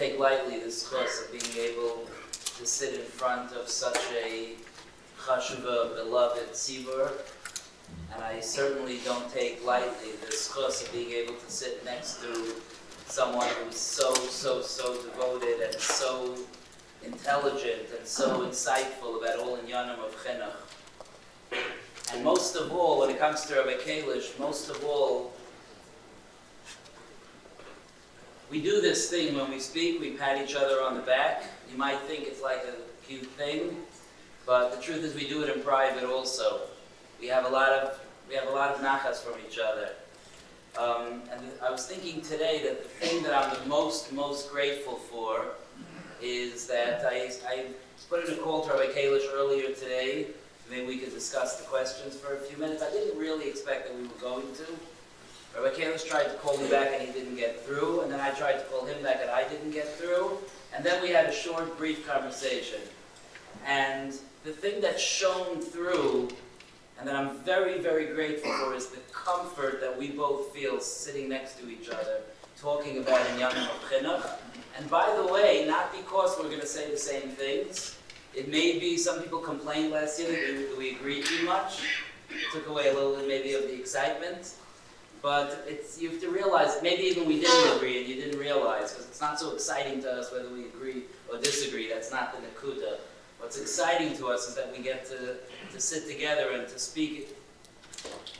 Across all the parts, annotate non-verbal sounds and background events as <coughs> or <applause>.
take lightly this schos of being able to sit in front of such a chashuva, beloved tzibur, and I certainly don't take lightly this schos of being able to sit next to someone who's so, so, so devoted and so intelligent and so insightful about all in Yanam of Chinuch. And most of all, when it comes to Rabbi Kalish, most of all, we do this thing when we speak, we pat each other on the back. You might think it's like a cute thing, but the truth is we do it in private also. We have a lot of we have a lot of nachas from each other. Um, and I was thinking today that the thing that I'm the most most grateful for is that I, I put in a call to Rabbi Kalish earlier today. Maybe we could discuss the questions for a few minutes. I didn't really expect that we were going to. Rabbi Kalish tried to call me back and he didn't get through, and then I tried to call him back and I didn't get through, and then we had a short, brief conversation. And the thing that shone through, and that I'm very, very grateful for, is the comfort that we both feel sitting next to each other, talking about in Yom Chinuch. And by the way, not because we're going to say the same things. It may be some people complained last year that we, we agreed too much. It took away a little bit maybe of the excitement. But it's, you have to realize, maybe even we didn't agree and you didn't realize, because it's not so exciting to us whether we agree or disagree. That's not the nakuda. What's exciting to us is that we get to, to sit together and to speak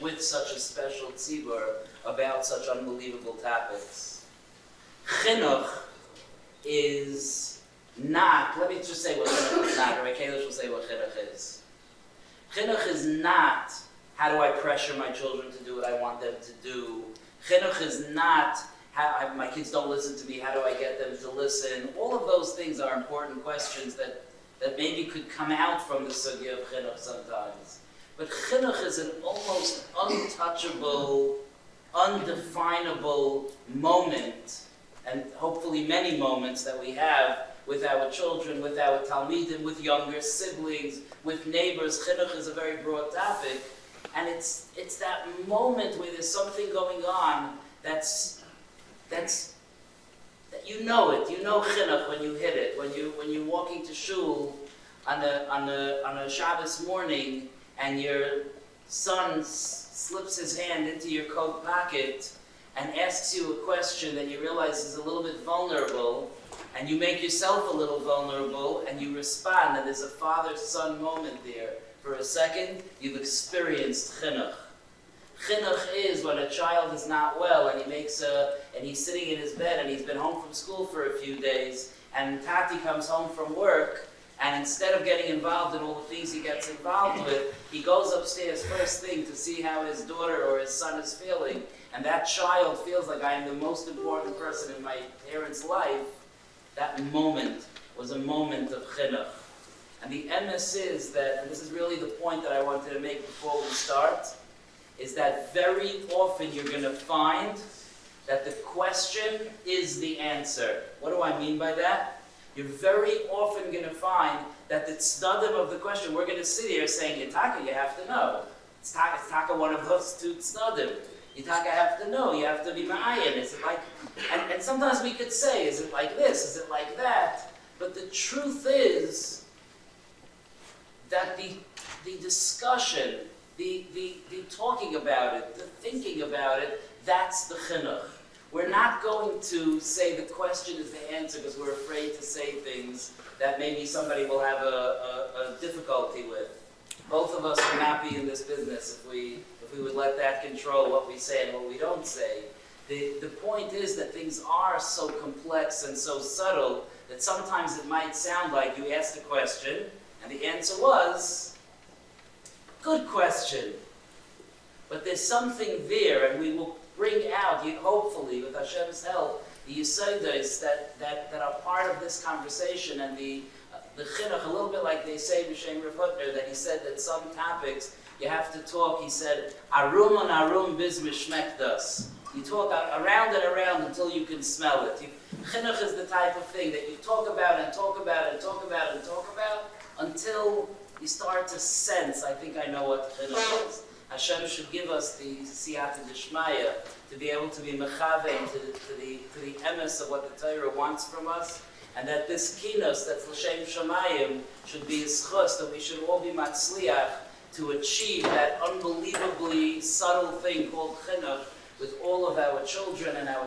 with such a special tzibur about such unbelievable topics. Chinuch is not, let me just say what chinuch is not, or Kalish will say what chinuch is. Chinuch is not how do I pressure my children to do what I want them to do? Chinuch is not how my kids don't listen to me. How do I get them to listen? All of those things are important questions that, that maybe could come out from the sugya of chinuch sometimes. But chinuch is an almost untouchable, undefinable moment, and hopefully many moments that we have with our children, with our talmidim, with younger siblings, with neighbors. Chinuch is a very broad topic. And it's, it's that moment where there's something going on that's, that's, that you know it. You know chinuch when you hit it. When, you, when you're walking to shul on a, on, a, on a Shabbos morning and your son slips his hand into your coat pocket and asks you a question that you realize is a little bit vulnerable, and you make yourself a little vulnerable, and you respond, and there's a father-son moment there for a second, you've experienced chinuch. Chinuch is when a child is not well and he makes a, and he's sitting in his bed and he's been home from school for a few days, and Tati comes home from work, and instead of getting involved in all the things he gets involved <laughs> with, he goes upstairs first thing to see how his daughter or his son is feeling, and that child feels like I am the most important person in my parents' life. That moment was a moment of chinuch. And the emes is that, and this is really the point that I wanted to make before we start, is that very often you're going to find that the question is the answer. What do I mean by that? You're very often going to find that the tznadim of the question, we're going to sit here saying, Yitaka, you have to know. It's taka, it's taka one of those two tznadim. Yitaka have to know, you have to be ma'ayin. Is it like, and, and sometimes we could say, is it like this, is it like that? But the truth is, that the, the discussion, the, the, the talking about it, the thinking about it, that's the chinuch. We're not going to say the question is the answer because we're afraid to say things that maybe somebody will have a, a, a difficulty with. Both of us would not be in this business if we, we would let that control what we say and what we don't say. The, the point is that things are so complex and so subtle that sometimes it might sound like you asked a question and the answer was, good question. But there's something there, and we will bring out, hopefully, with Hashem's help, the Yisodos that, that, that are part of this conversation and the, uh, the chinuch, a little bit like they say B'Shem Rav Hutner, that he said that some topics you have to talk, he said, arum on arum biz mishmekdas. You talk around and around until you can smell it. Chinuch is the type of thing that you talk about and talk about and talk about and talk about until you start to sense, I think I know what chinuch is, Hashem should give us the siyata dishmaya to be able to be mechavein to the, to the, to the emes of what the Torah wants from us, and that this kinos, that l'shem shamayim, should be a schus, that we should all be matzliach to achieve that unbelievably subtle thing called chinuch with all of our children and our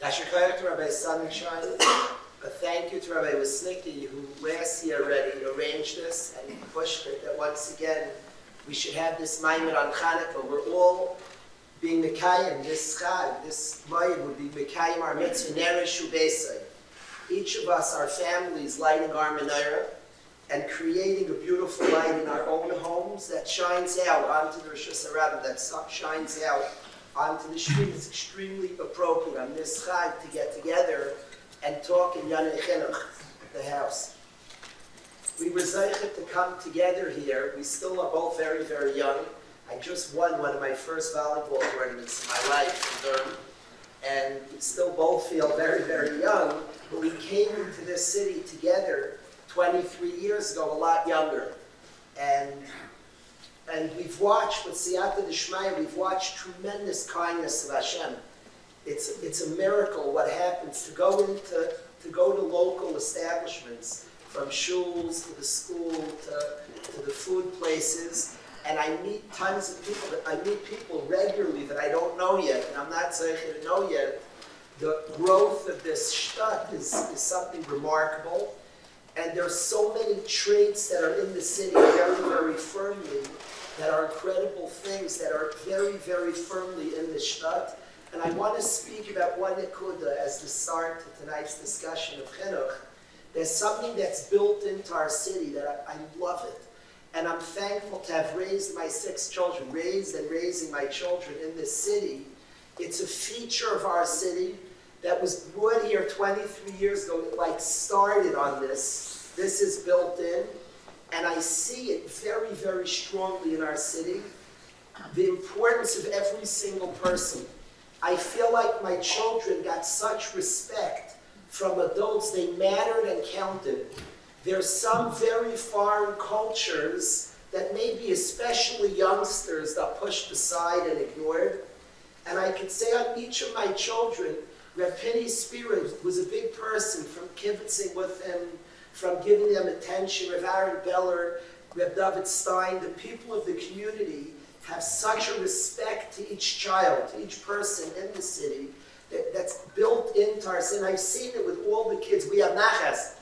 Koyach to Rabbi Sonnenschein. A thank you to Rabbi Wisnicki, who last year already arranged this and pushed it, that once again, we should have this Maimon on Hanukkah. We're all being Mekayim, this Chag, this Mayim would be Mekayim our mitzvah, Neresh Each of us, our families, lighting our menorah and creating a beautiful light in our own homes that shines out onto the Rosh Hashanah, that shines out onto the street. It's extremely appropriate on this Chag to get together and talk in Yanei Chinuch the house. We were zeichet to come together here. We still are both very, very young. I just won one of my first volleyball tournaments in my life in Durham. And still both feel very, very young. But we came into this city together 23 years ago, a lot younger. And and we've watched with Siyata Dishmaya, we've watched tremendous kindness of Hashem. It's, it's a miracle what happens to go into to go to local establishments, from shuls to the school to, to the food places, and I meet tons of people. That, I meet people regularly that I don't know yet, and I'm not saying to know yet. The growth of this shtat is, is something remarkable, and there's so many traits that are in the city very, very firmly that are incredible things that are very, very firmly in the shtat. And I want to speak about one nekuda as the start to tonight's discussion of chinuch. There's something that's built into our city that I, I love it. And I'm thankful to have raised my six children, raised and raising my children in this city. It's a feature of our city that was brought here 23 years ago, it like started on this. This is built in, and I see it very, very strongly in our city. The importance of every single person. I feel like my children got such respect from adults, they mattered and counted. There's some very foreign cultures that maybe especially youngsters got pushed aside and ignored. And I could say on each of my children, Reb Penny Spirit was a big person from kibitzing with him, from giving them attention. Reb Aaron Beller, Reb David Stein, the people of the community have such a respect to each child, to each person in the city that, that's built into our city. I've seen it with all the kids. We have nachas.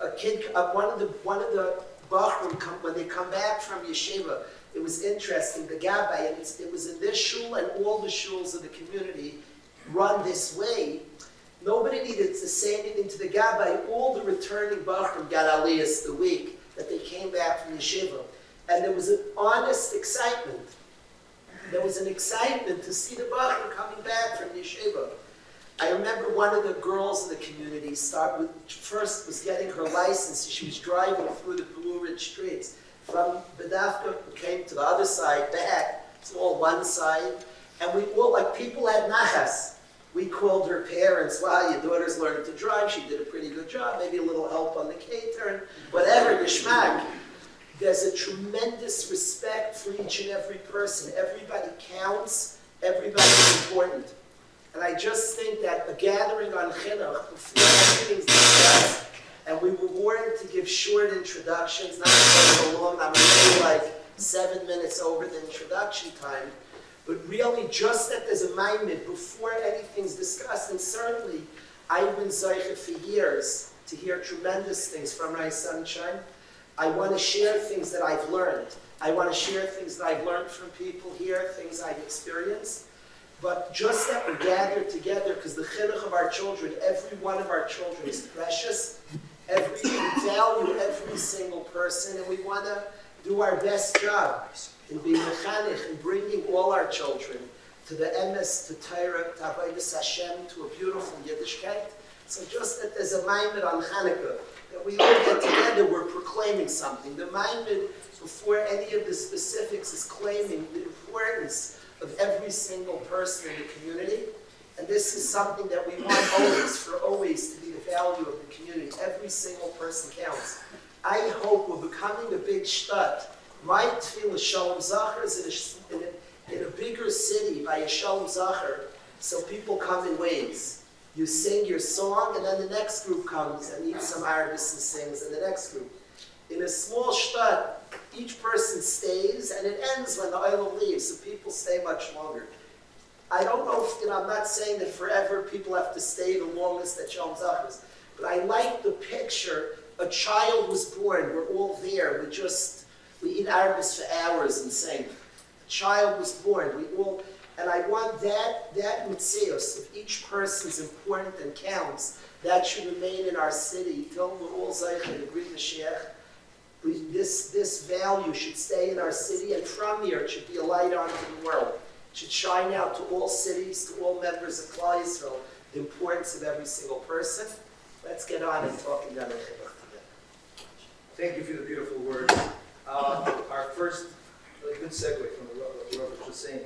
A kid, uh, one of the one of the bachrim, come, when they come back from yeshiva, it was interesting. The gabbai, and it was in this shul and all the shuls of the community run this way. Nobody needed to say anything to the gabbai. All the returning bachrim got aliyahs the week that they came back from yeshiva, and there was an honest excitement. There was an excitement to see the bachrim coming back from yeshiva. I remember one of the girls in the community start with, first was getting her license. She was driving through the Blue Ridge streets. From Bedavka, came to the other side, back. It's all one side. And we all, like people had nachas. We called her parents, wow, your daughter's learning to drive. She did a pretty good job. Maybe a little help on the K-turn. Whatever, geschmack. There's a tremendous respect for each and every person. Everybody counts. Everybody's important. And I just think that a gathering on chinuch before everything's discussed, and we were warned to give short introductions, not so long. I'm really like seven minutes over the introduction time, but really just that there's a moment before anything's discussed. And certainly, I've been zeicha for years to hear tremendous things from my sunshine. I want to share things that I've learned. I want to share things that I've learned from people here, things I've experienced. But just that we're gathered together, because the chinuch of our children, every one of our children is precious. Every, we value every single person, and we want to do our best job in being mechanich and bringing all our children to the emes, to Torah, to Avodas Hashem, to a beautiful Yiddishkeit. So just that there's a Maimed on Hanukkah, that we all get together, we're proclaiming something. The Maimed, before any of the specifics, is claiming the importance of every single person in the community. And this is something that we want always, for always, to be the value of the community. Every single person counts. I hope we're becoming a big shtat My tefillah Shalom Zachar is in a, in a, in a bigger city by a Shalom Zachar, so people come in waves. You sing your song, and then the next group comes and eats some Arabis and sings, and the next group. In a small shtat, each person stays, and it ends when the oil leaves, so people stay much longer. I don't know if, you know, I'm not saying that forever people have to stay the longest at Shalom Zachar but I like the picture. A child was born, we're all there, we just, we eat Arabis for hours and sing. A child was born, we all, and I want that, that mitzios of each person is important and counts, that should remain in our city, till we're all zeichen, agree Mashiach. We, this, this value should stay in our city, and from here, it should be a light onto the world. It should shine out to all cities, to all members of Klal Yisrael, the importance of every single person. Let's get on and talk about it together. Thank you for the beautiful words. Uh, Our first, really good segue from what Robert was saying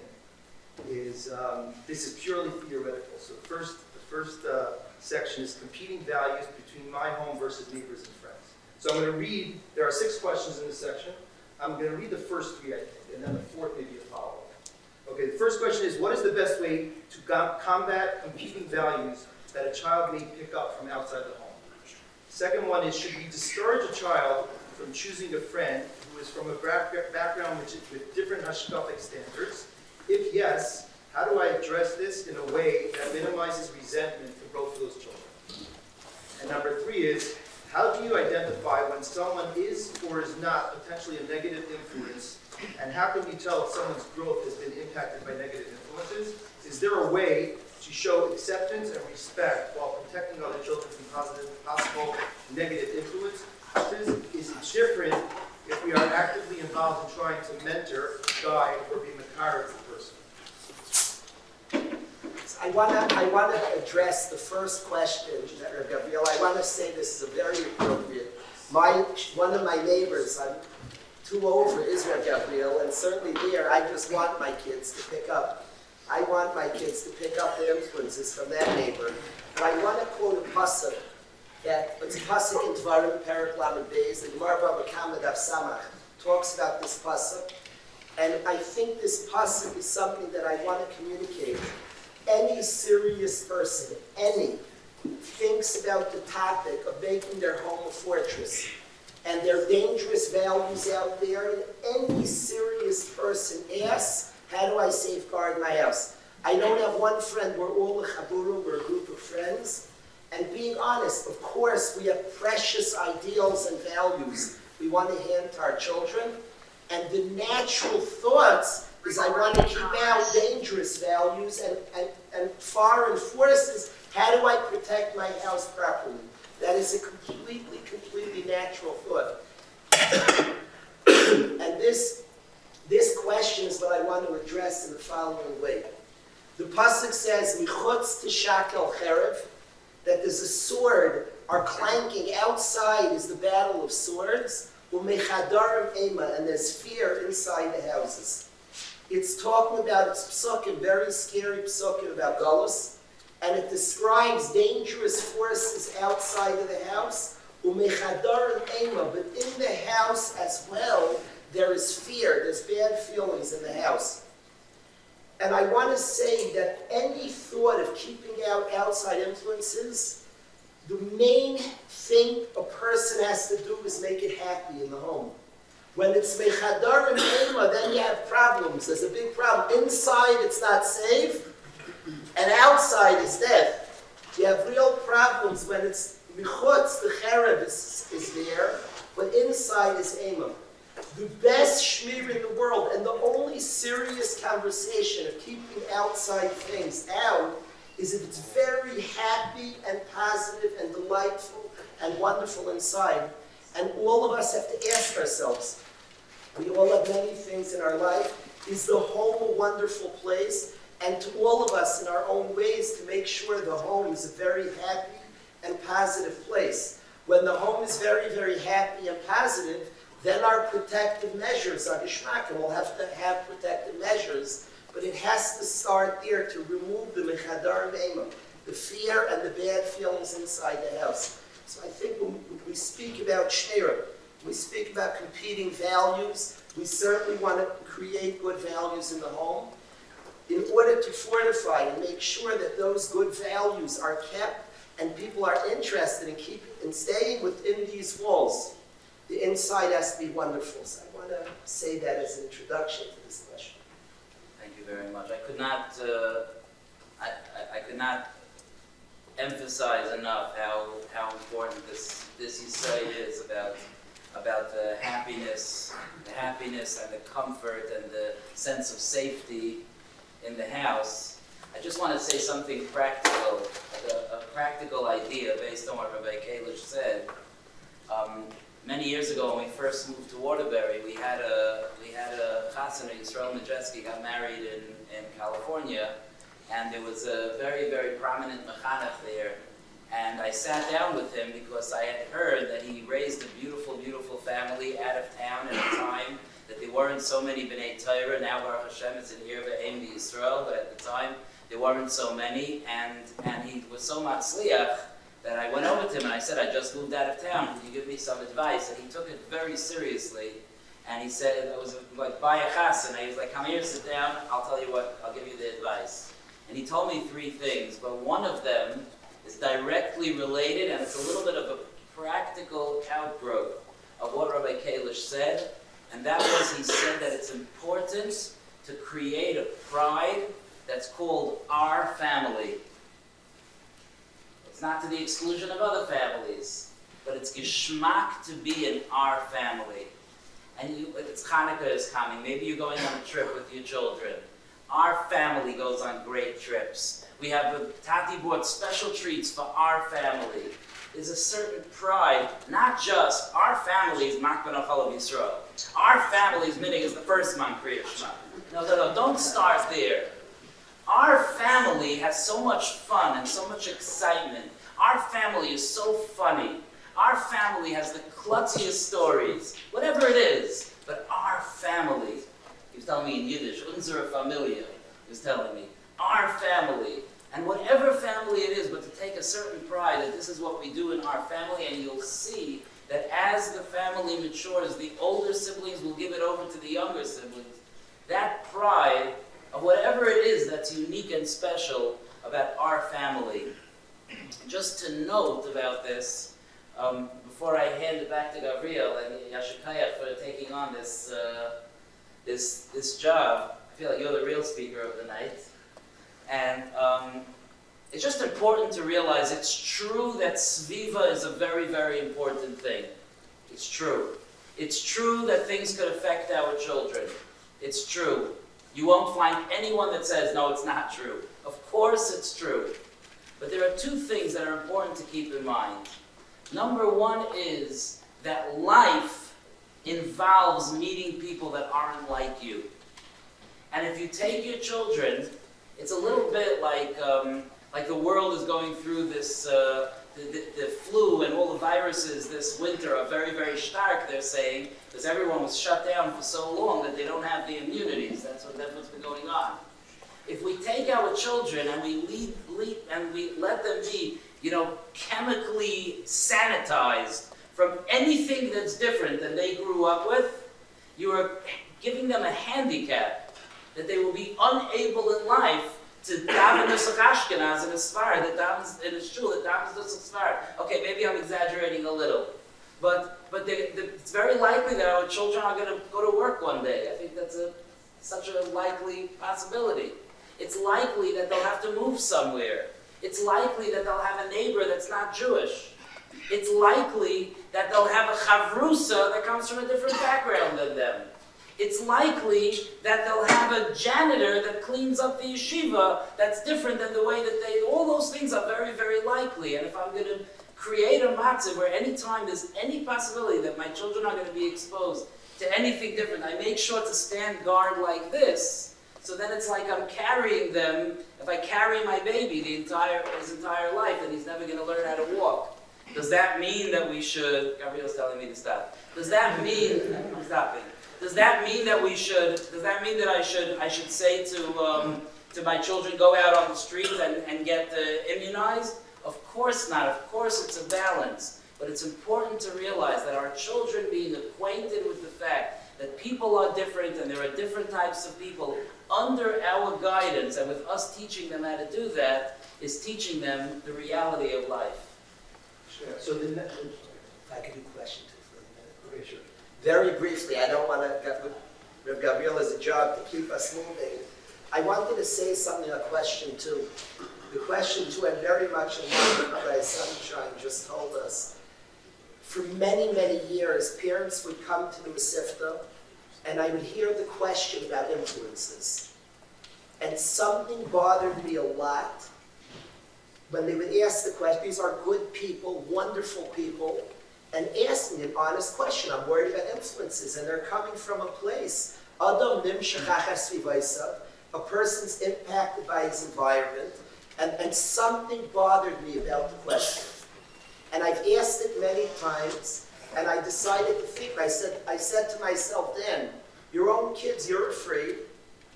is, um, this is purely theoretical. So the first, the first uh, section is competing values between my home versus neighbors and friends. So I'm going to read, there are six questions in this section. I'm going to read the first three, I think, and then the fourth may be a follow-up. Okay, the first question is, what is the best way to com- combat competing values that a child may pick up from outside the home? Second one is, should we discourage a child from choosing a friend who is from a background which with different hashkafic standards? If yes, how do I address this in a way that minimizes resentment for both of those children? And number three is, how do you identify when someone is or is not potentially a negative influence? And how can you tell if someone's growth has been impacted by negative influences? Is there a way to show acceptance and respect while protecting other children from positive, possible negative influences? Is it different if we are actively involved in trying to mentor, guide, or be makar the person? I want to, I want to address the first question, Gabriel. I want to say this is a very appropriate. My, one of my neighbors, I'm two over, is Rav Gabriel, and certainly there, I just want my kids to pick up. I want my kids to pick up the influences from that neighbor. But I want to quote a pasuk that, it's pasuk in Dvarim, Perak Lamed Beis, the Gemara Baba Kama Daf Samach talks about this pasuk. And I think this pasuk is something that I want to communicate any serious person, any, thinks about the topic of making their home a fortress and there are dangerous values out there, and any serious person asks, how do I safeguard my house? I don't have one friend, we're all a chaburu, we're a group of friends. And being honest, of course, we have precious ideals and values we want to hand to our children. And the natural thoughts is I want to keep out dangerous values and, and, and foreign forces. How do I protect my house properly? That is a completely, completely natural thought. <coughs> and this, this question is what I want to address in the following way. The pasuk says, "Michutz tishakel cherev," that there's a sword are clanking outside is the battle of swords. Umechadarim ema, and there's fear inside the houses. It's talking about it's psukim, very scary psukim about galus, and it describes dangerous forces outside of the house. Umechadarim ema, but in the house as well, there is fear. There's bad feelings in the house. And I want to say that any thought of keeping out outside influences, the main thing a person has to do is make it happy in the home. When it's mechadar and ema, then you have problems. There's a big problem. Inside it's not safe, and outside is death. You have real problems when it's michutz, the chereb is, is there, but inside is ema. The best shmir in the world, and the only serious conversation of keeping outside things out, is if it's very happy and positive and delightful and wonderful inside. And all of us have to ask ourselves, we all have many things in our life. Is the home a wonderful place? And to all of us in our own ways to make sure the home is a very happy and positive place. When the home is very, very happy and positive, then our protective measures, our ishmakim, will have to have protective measures, but it has to start there to remove the mechadar ema, the fear and the bad feelings inside the house. So I think when we speak about shnera, we speak about competing values, We certainly want to create good values in the home in order to fortify and make sure that those good values are kept and people are interested in keep, in staying within these walls. The inside has to be wonderful. So I want to say that as an introduction to this question. Thank you very much. I could not, uh, I, I, I could not emphasize enough how, how important this, this site is about, about the happiness, the happiness and the comfort and the sense of safety in the house. I just want to say something practical, a, a practical idea based on what Rabbi Kalish said. Um, many years ago, when we first moved to Waterbury, we had a we had a chasana, Yisrael Majeski, got married in, in California, and there was a very very prominent mechanech there. And I sat down with him because I had heard that he raised a beautiful, beautiful family out of town at a time that there weren't so many B'nai Torah. Now Baruch Hashem it's an Irva Aim Yisrael, but at the time there weren't so many, and and he was so matzliach that I went over to him and I said, I just moved out of town. Can you give me some advice? And he took it very seriously. And he said, it was like, buy a chas. And he was like, come here, sit down. I'll tell you what, I'll give you the advice. And he told me three things, but one of them is directly related and it's a little bit of a practical outgrowth of what Rabbi Kalish said. And that was, he said that it's important to create a pride that's called our family. It's not to the exclusion of other families, but it's geschmack to be in our family. And you, it's Hanukkah is coming. Maybe you're going on a trip with your children. Our family goes on great trips. We have a Tati bought special treats for our family. There's a certain pride, not just our family is Makban of Yisrael. Our family's meaning is the first man Kriya Shema. No, no, no, don't start there. Our family has so much fun and so much excitement. Our family is so funny. Our family has the klutziest stories, whatever it is. But our family, he was telling me in Yiddish, unsere Familie, he was telling me, our family, and whatever family it is, but to take a certain pride that this is what we do in our family, and you'll see that as the family matures, the older siblings will give it over to the younger siblings. That pride of whatever it is that's unique and special about our family. Just to note about this, um, before I hand it back to Gabriel and Yashikaya for taking on this, uh, this, this job, I feel like you're the real speaker of the night. And um, it's just important to realize it's true that Sviva is a very, very important thing. It's true. It's true that things could affect our children. It's true. You won't find anyone that says, no, it's not true. Of course it's true. But there are two things that are important to keep in mind. Number one is that life involves meeting people that aren't like you. And if you take your children, it's a little bit like, um, like the world is going through this, uh, the, the, the, flu and all the viruses this winter are very, very stark, they're saying, because everyone was shut down for so long that they don't have the immunities. That's, what, that's what's been going on. If we take our children and we and we let them be, you know, chemically sanitized from anything that's different than they grew up with, you are giving them a handicap that they will be unable in life to daven nusach Ashkenaz a that davens in a shul that davens nusach. Okay, maybe I'm exaggerating a little, but but they, they, it's very likely that our children are going to go to work one day. I think that's a such a likely possibility. It's likely that they'll have to move somewhere. It's likely that they'll have a neighbor that's not Jewish. It's likely that they'll have a chavrusa that comes from a different background than them it's likely that they'll have a janitor that cleans up the yeshiva that's different than the way that they, all those things are very, very likely. And if I'm going to create a matzah where anytime there's any possibility that my children are going to be exposed to anything different, I make sure to stand guard like this. So then it's like I'm carrying them. If I carry my baby the entire his entire life, then he's never going to learn how to walk. Does that mean that we should? Gabriel's telling me to stop. Does that mean? I'm stopping. Does that mean that we should, does that mean that I should, I should say to, um, to my children, go out on the street and, and get uh, immunized? Of course not. Of course it's a balance. But it's important to realize that our children being acquainted with the fact that people are different and there are different types of people. Under our guidance and with us teaching them how to do that, is teaching them the reality of life. Sure. So the, ne- If I could do question two for a minute. okay, sure. Very briefly, I don't want to, Reb Gabriel has a job to keep us moving. I wanted to say something, a question two. The question two, and very much in line with Rabbi Sonnenschein just told us. For many, many years, parents would come to the Mesivta, and I would hear the question about influences. And something bothered me a lot when they would ask the question, these are good people, wonderful people, and asking an honest question. I'm worried about influences, and they're coming from a place. Adam vivaisa, a person's impacted by his environment, and, and something bothered me about the question. And I've asked it many times, and I decided to think. I said, I said to myself then, your own kids, you're afraid.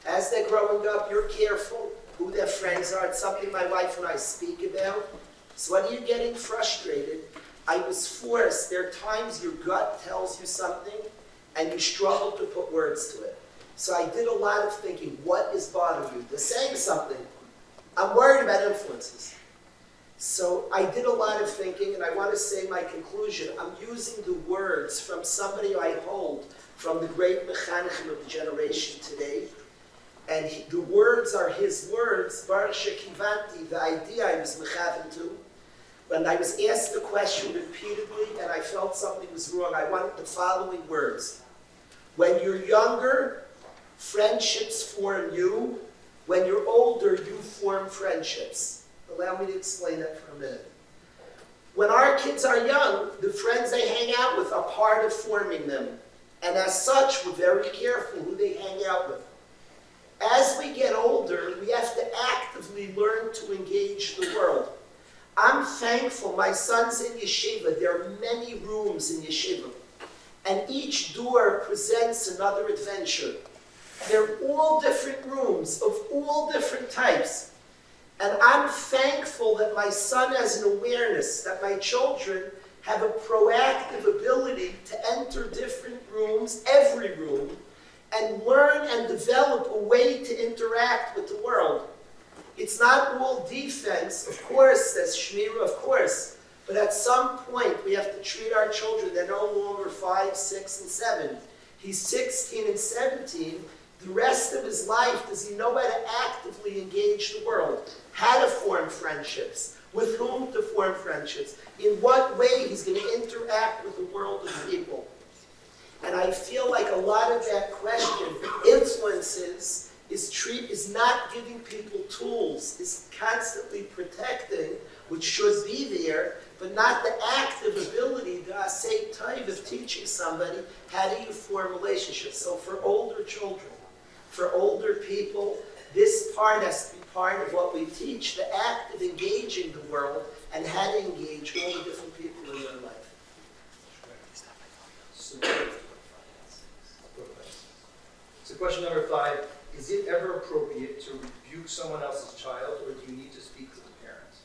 As they're growing up, you're careful who their friends are. It's something my wife and I speak about. So when you're getting frustrated, I was forced. There are times your gut tells you something, and you struggle to put words to it. So I did a lot of thinking. What is bothering you? They're saying something. I'm worried about influences. So I did a lot of thinking, and I want to say my conclusion. I'm using the words from somebody I hold from the great mechanichim of the generation today. And he, the words are his words, Baruch Shekivanti, the idea I was mechavim to. When I was asked the question repeatedly and I felt something was wrong, I wanted the following words. When you're younger, friendships form you. When you're older, you form friendships. Allow me to explain that for a minute. When our kids are young, the friends they hang out with are part of forming them. And as such, we're very careful who they hang out with. As we get older, we have to actively learn to engage the world. I'm thankful my son's in yeshiva. There are many rooms in yeshiva. And each door presents another adventure. They're all different rooms of all different types. And I'm thankful that my son has an awareness that my children have a proactive ability to enter different rooms, every room, and learn and develop a way to interact with the world. It's not all defense, of course, there's Shmira, of course, but at some point we have to treat our children, they're no longer five, six, and seven. He's 16 and 17. The rest of his life, does he know how to actively engage the world? How to form friendships? With whom to form friendships? In what way he's going to interact with the world of people? And I feel like a lot of that question influences is treat is not giving people tools, is constantly protecting, which should be there, but not the active ability to uh, say time of teaching somebody how do you form relationships. So for older children, for older people, this part has to be part of what we teach, the act of engaging the world and how to engage all the different people in their life. So, so question number five, is it ever appropriate to rebuke someone else's child, or do you need to speak to the parents?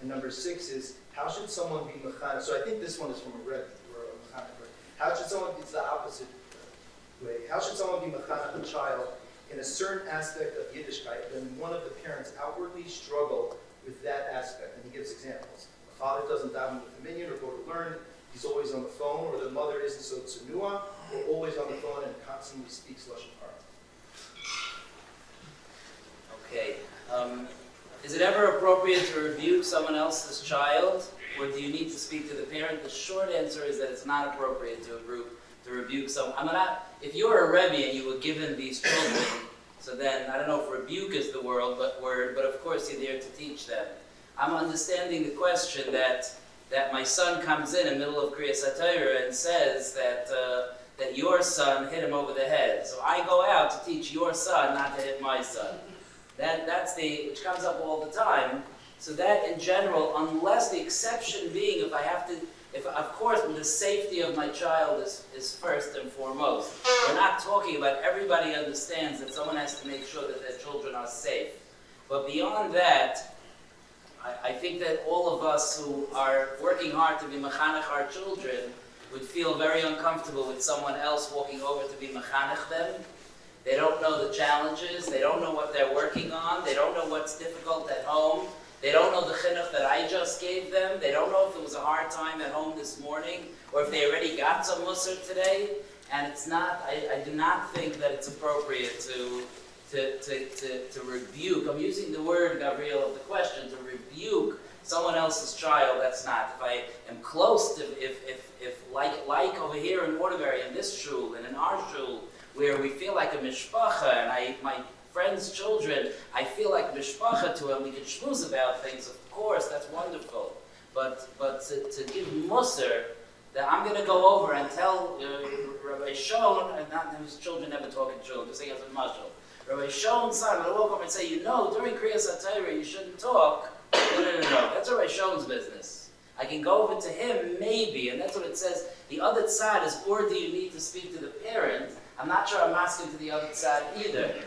And number six is, how should someone be mechanech? So I think this one is from a Rebbe, or a. How should someone, it's the opposite way. How should someone be mechanech a child in a certain aspect of Yiddishkeit when one of the parents outwardly struggle with that aspect? And he gives examples. The father doesn't daven with the minion or go to learn, he's always on the phone, or the mother isn't so tsunua, or always on the phone and constantly speaks Lashon Hara. Okay. Um, is it ever appropriate to rebuke someone else's child, or do you need to speak to the parent? The short answer is that it's not appropriate to a group to rebuke someone. I'm. If you were a rebbe and you were given these children, so then I don't know if rebuke is the word, but word, but of course you're there to teach them. I'm understanding the question that that my son comes in in the middle of Kriyas HaTorah and says that uh, that your son hit him over the head. So I go out to teach your son not to hit my son. That, that's the, which comes up all the time. So that in general, unless the exception being if I have to, if, of course, the safety of my child is, is first and foremost. We're not talking about, everybody understands that someone has to make sure that their children are safe. But beyond that, I, I think that all of us who are working hard to be mechanech our children, would feel very uncomfortable with someone else walking over to be mechanech them. They don't know the challenges, they don't know what they're working on, they don't know what's difficult at home, they don't know the chinuch that I just gave them, they don't know if it was a hard time at home this morning, or if they already got some musr today, and it's not, I, I do not think that it's appropriate to, to, to, to, to rebuke, I'm using the word, Gabriel, of the question, to rebuke someone else's child, that's not. If I am close to, if, if, if like, like over here in Waterbury, in this shul, and in our shul, where we feel like a mishpacha, and I, my friends' children, I feel like mishpacha to them, we can schmooze about things, of course, that's wonderful. But, but to, to give musr, that I'm going to go over and tell uh, Rabbi Shon, and not his children never talk in children, just say as a mashal. Rabbi Shon's son, I'm going to walk over and say, you know, during Kriyas HaTorah, you shouldn't talk. No, no, no, no, that's Rabbi Shon's business. I can go over to him, maybe, and that's what it says. The other side is, or do you need to speak to the parent? I'm not sure I'm asking to the other side either. <laughs>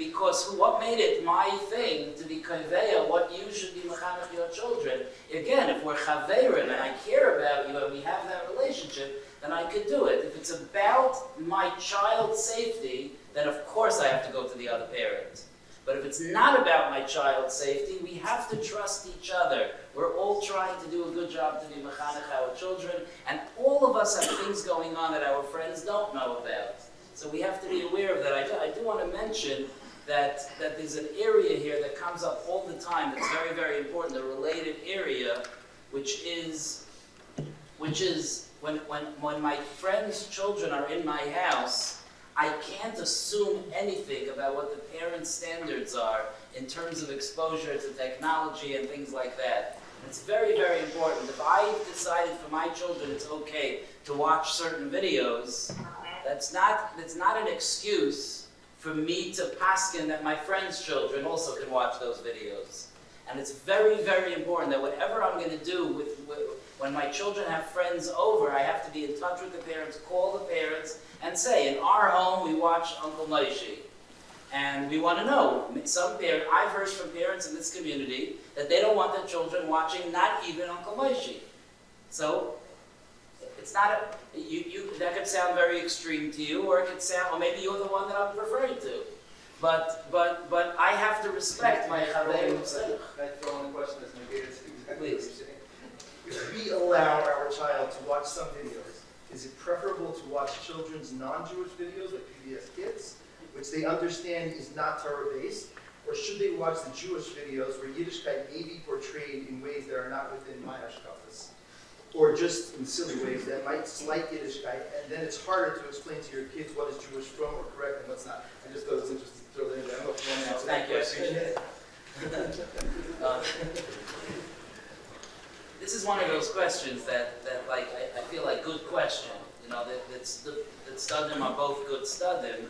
Because what made it my thing to be konveya, what you should be mechanech your children? Again, if we're chaverim and I care about you and we have that relationship, then I could do it. If it's about my child's safety, then of course I have to go to the other parent. But if it's not about my child's safety, we have to trust each other. We're all trying to do a good job to be mechanech our children, and all of us have things going on that our friends don't know about. So we have to be aware of that. I do, I do want to mention that, that there's an area here that comes up all the time that's very, very important, a related area, which is, which is when, when, when my friends' children are in my house, I can't assume anything about what the parents' standards are in terms of exposure to technology and things like that. It's very, very important. If I decided for my children it's okay to watch certain videos, that's not, that's not an excuse for me to paskin that my friends' children also can watch those videos. And it's very, very important that whatever I'm going to do with, with, when my children have friends over, I have to be in touch with the parents, call the parents, and say, in our home, we watch Uncle Moishi. And we want to know. Some parent, I've heard from parents in this community that they don't want their children watching not even Uncle Moishi. So it's not a, you, you, that could sound very extreme to you, or it could sound, or maybe you're the one that I'm referring to. But, but, but I have to respect my chaverim. Can I throw in a question that's negated exactly what you're saying? If we allow our child to watch some videos, is it preferable to watch children's non-Jewish videos like PBS Kids, which they understand is not Torah-based? Or should they watch the Jewish videos where Yiddishkeit may be portrayed in ways that are not within my hashkafas? Or just in silly ways that might slight Yiddishkeit, and then it's harder to explain to your kids what is Jewish from or correct and what's not. I just thought it was interesting to throw that in there. I don't know if you want to answer that Thank you, I question. appreciate it. Uh, This is one of those questions that, that like, I, I feel like good question, you know, that, that's, the, that studim are both good studim.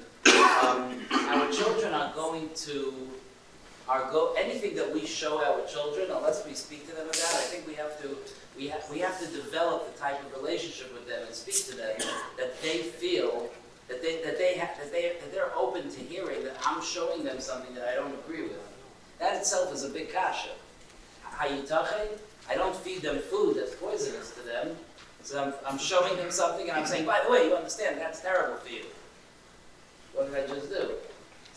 Um, our children are going to, are go, anything that we show our children, unless we speak to them about, I think we have to, we have, we have to develop the type of relationship with them and speak to them that they feel, that they, that they have, that they, that they're open to hearing that I'm showing them something that I don't agree with. That itself is a big kasha. Hayitache, I don't feed them food that's poisonous to them. So I'm, I'm showing them something and I'm saying, by the way, you understand, that's terrible for you. What did I just do?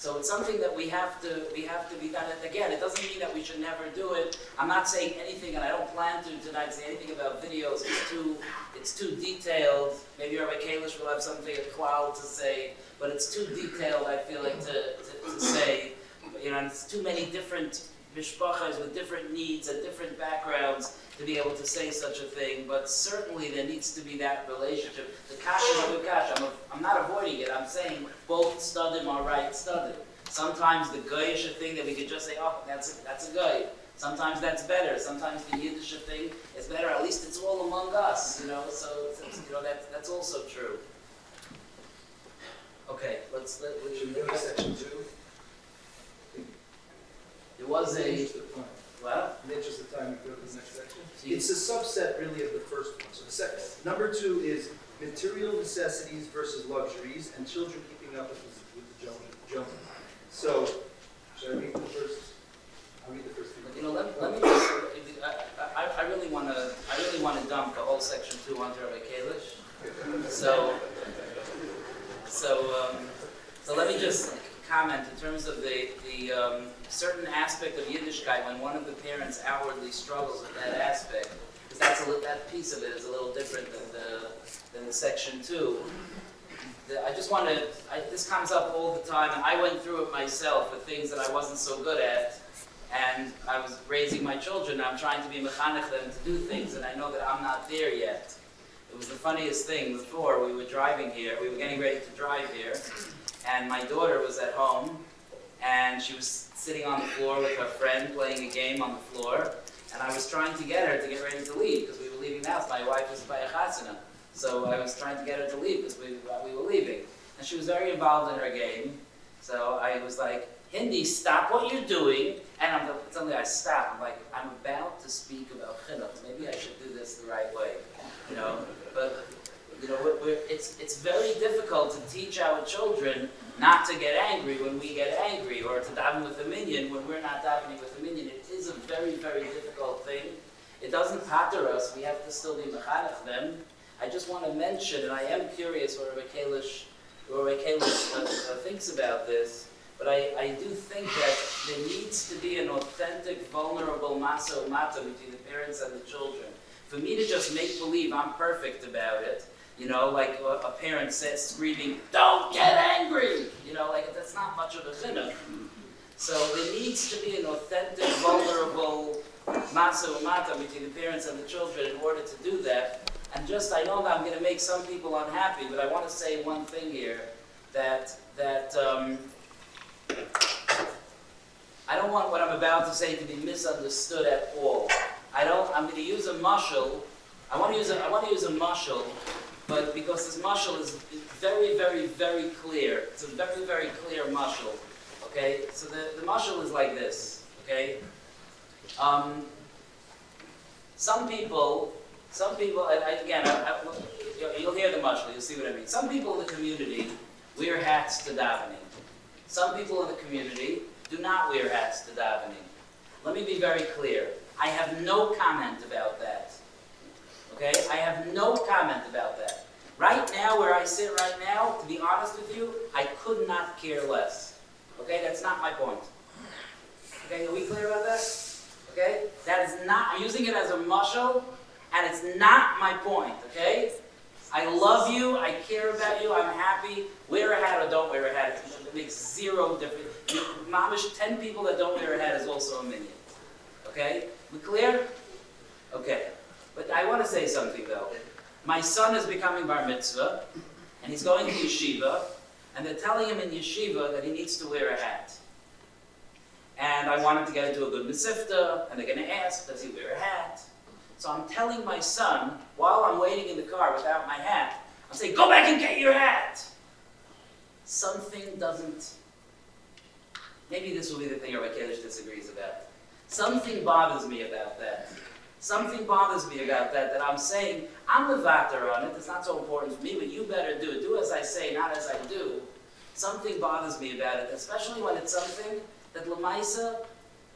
So it's something that we have to, we have to be done. And again, it doesn't mean that we should never do it. I'm not saying anything, and I don't plan to tonight say anything about videos. It's too, it's too detailed. Maybe Rabbi Kalish will have something, a cloud to say, but it's too detailed, I feel like, to, to, to say. You know, it's too many different mishpachas with different needs and different backgrounds to be able to say such a thing, but certainly there needs to be that relationship. The kasha is a good kasha. I'm, I'm not avoiding it. I'm saying both studim are right studim. Sometimes the goyish thing that we could just say, oh, that's a, that's a goy. Sometimes that's better. Sometimes the Yiddish thing is better. At least it's all among us, you know. So you know that's that's also true. Okay, let's let. let's Should we go to section two? There was a interest of time. Well. In the interest of time, we go to the next section. It's a subset really of the first one. So the second, number two is material necessities versus luxuries and children keeping up with the, with the. Jonah. So, should I read the first? I'll read the first. few. You know, let, let me just, I, I, I I really want to, I really want to dump the whole section two onto Rabbi Kalish. So, so, um, so let me just comment in terms of the, the, um, certain aspect of Yiddishkeit when one of the parents outwardly struggles with that aspect, because that's a that piece of it is a little different than the, than the section two. The- I just want to, this comes up all the time, and I went through it myself with things that I wasn't so good at, and I was raising my children, I'm trying to be mechanech them to do things, and I know that I'm not there yet. It was the funniest thing before, we were driving here, we were getting ready to drive here, and my daughter was at home, and she was sitting on the floor with her friend playing a game on the floor, and I was trying to get her to get ready to leave, because we were leaving the house, my wife is by a chasana. So I was trying to get her to leave because we, uh, we were leaving. And she was very involved in her game. So I was like, Hindi, stop what you're doing. And I'm, suddenly I stop. I'm like, I'm about to speak about chinuch. Maybe I should do this the right way. You know, but you know, it's, it's very difficult to teach our children not to get angry when we get angry, or to daven with a minyan when we're not davening with a minyan. It is a very, very difficult thing. It doesn't patter us. We have to still be mechanech them. I just want to mention, and I am curious what Rabbi Kalish, Rabbi Kalish uh, uh, thinks about this, but I, I do think that there needs to be an authentic, vulnerable masa mata between the parents and the children. For me to just make believe I'm perfect about it, you know, like a, parent says, screaming, "Don't get angry," you know, like that's not much of a chinuch. So there needs to be an authentic, vulnerable masa mata between the parents and the children in order to do that. And just, I know that I'm going to make some people unhappy, but I want to say one thing here that that um, I don't want what I'm about to say to be misunderstood at all. I don't. I'm going to use a mushal. I want to use a. I want to use a mushal, but because this mushal is very, very, very clear. It's a very, very clear mushal. Okay. So the the mushal is like this. Okay. Um, some people some people, and I, again, I, I, you'll- hear the mushroom, you'll see what I mean. Some people in the community wear hats to davening. Some people in the community do not wear hats to davening. Let me be very clear. I have no comment about that. Okay? I have no comment about that. Right now, where I sit right now, to be honest with you, I could not care less. Okay? That's not my point. Okay? Are we clear about that? Okay? That is not, I'm using it as a muscle and it's not my point, okay? I love you, I care about you, I'm happy. Wear a hat or don't wear a hat, it makes zero difference. Mamish, 10 people that don't wear a hat is also a minyan. Okay? We clear? Okay. But I want to say something though. My son is becoming bar mitzvah, and he's going to yeshiva, and they're telling him in yeshiva that he needs to wear a hat. And I want him to get into a good mesivta, and they're going to ask, does he wear a hat? So I'm telling my son, while I'm waiting in the car without my hat, I'm saying, go back and get your hat. Something doesn't, maybe this will be the thing Rabbi Kiddush disagrees about. Something bothers me about that. Something bothers me about that, that I'm saying, I'm the vater on it, it's not so important for me, but you better do it. Do as I say, not as I do. Something bothers me about it, especially when it's something that Lamaisa,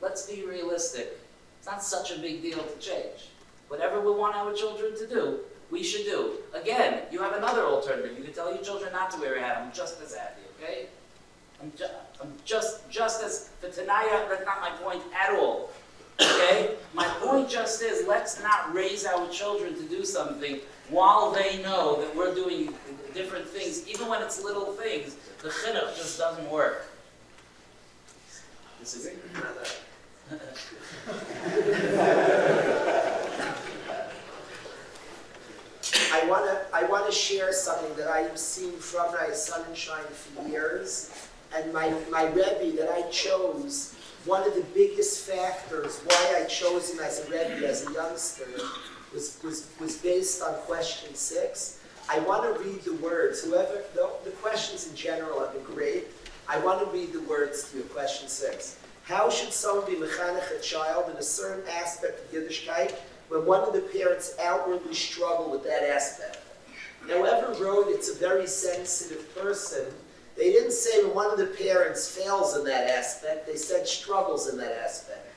let's be realistic, it's not such a big deal to change. Whatever we want our children to do, we should do. Again, you have another alternative. You can tell your children not to wear a hat. I'm just as happy, okay? I'm, ju- I'm just, just as, for Tanaya, that's not my point at all. Okay? My point just is, let's not raise our children to do something while they know that we're doing different things, even when it's little things. The chinuch just doesn't work. Disagree? <laughs> I want to I want to share something that I have seen from my Sonnenschein for years, and my my rebbe that I chose. One of the biggest factors why I chose him as a rebbe as a youngster was was was based on question six. I want to read the words. Whoever the, the questions in general have been great. I want to read the words to you. Question six. How should someone be mechanech a child in a certain aspect of Yiddishkeit when one of the parents outwardly struggle with that aspect. Now, whoever wrote it's a very sensitive person. They didn't say one of the parents fails in that aspect, they said struggles in that aspect.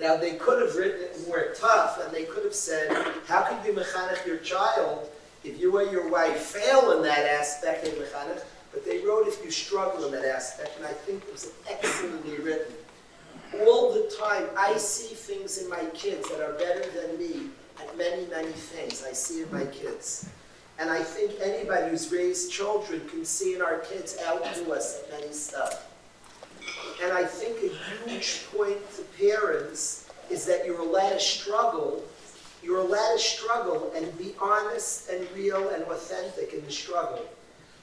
Now, they could have written it more tough, and they could have said, how can you mechanech your child if you or your wife fail in that aspect of mechanech? But they wrote if you struggle in that aspect, and I think it was excellently written. All the time, I see things in my kids that are better than me at many, many things. I see in my kids. And I think anybody who's raised children can see in our kids outdo us at many stuff. And I think a huge point to parents is that you're allowed to struggle. You're allowed to struggle and be honest and real and authentic in the struggle.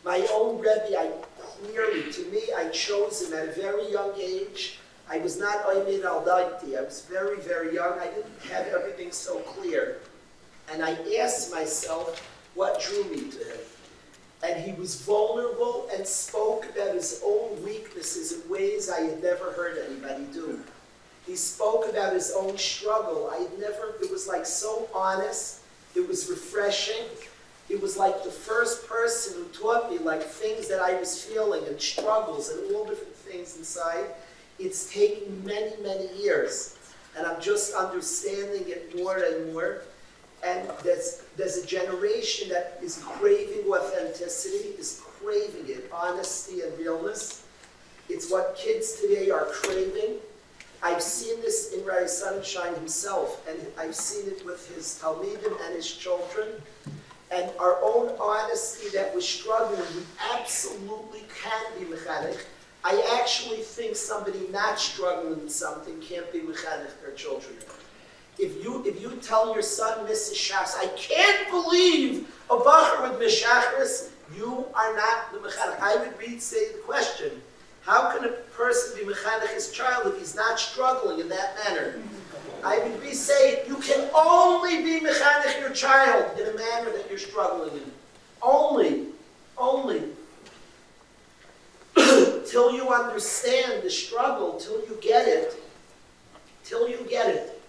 My own Rebbe, I clearly, to me, I chose him at a very young age. I was not Oymid al Daiti. I was very, very young. I didn't have everything so clear. And I asked myself what drew me to him. And he was vulnerable and spoke about his own weaknesses in ways I had never heard anybody do. He spoke about his own struggle. I had never, it was like so honest. It was refreshing. It was like the first person who taught me like things that I was feeling and struggles and all different things inside. It's taken many, many years. And I'm just understanding it more and more. And there's, there's a generation that is craving authenticity, is craving it, honesty and realness. It's what kids today are craving. I've seen this in Rav Sonnenschein himself, and I've seen it with his Talmidim and his children. And our own honesty that we're struggling, we absolutely can be mechanech. I actually think somebody not struggling with something can't be mechanech their children. If you if you tell your son Mrs. Shas, I can't believe a bacher with Mishachris, you are not the mechanech. I would read say the question, how can a person be mechanech his child if he's not struggling in that manner? I would be saying you can only be mechanech your child in a manner that you're struggling in. Only, only. <clears throat> till you understand the struggle, till you get it, till you get it,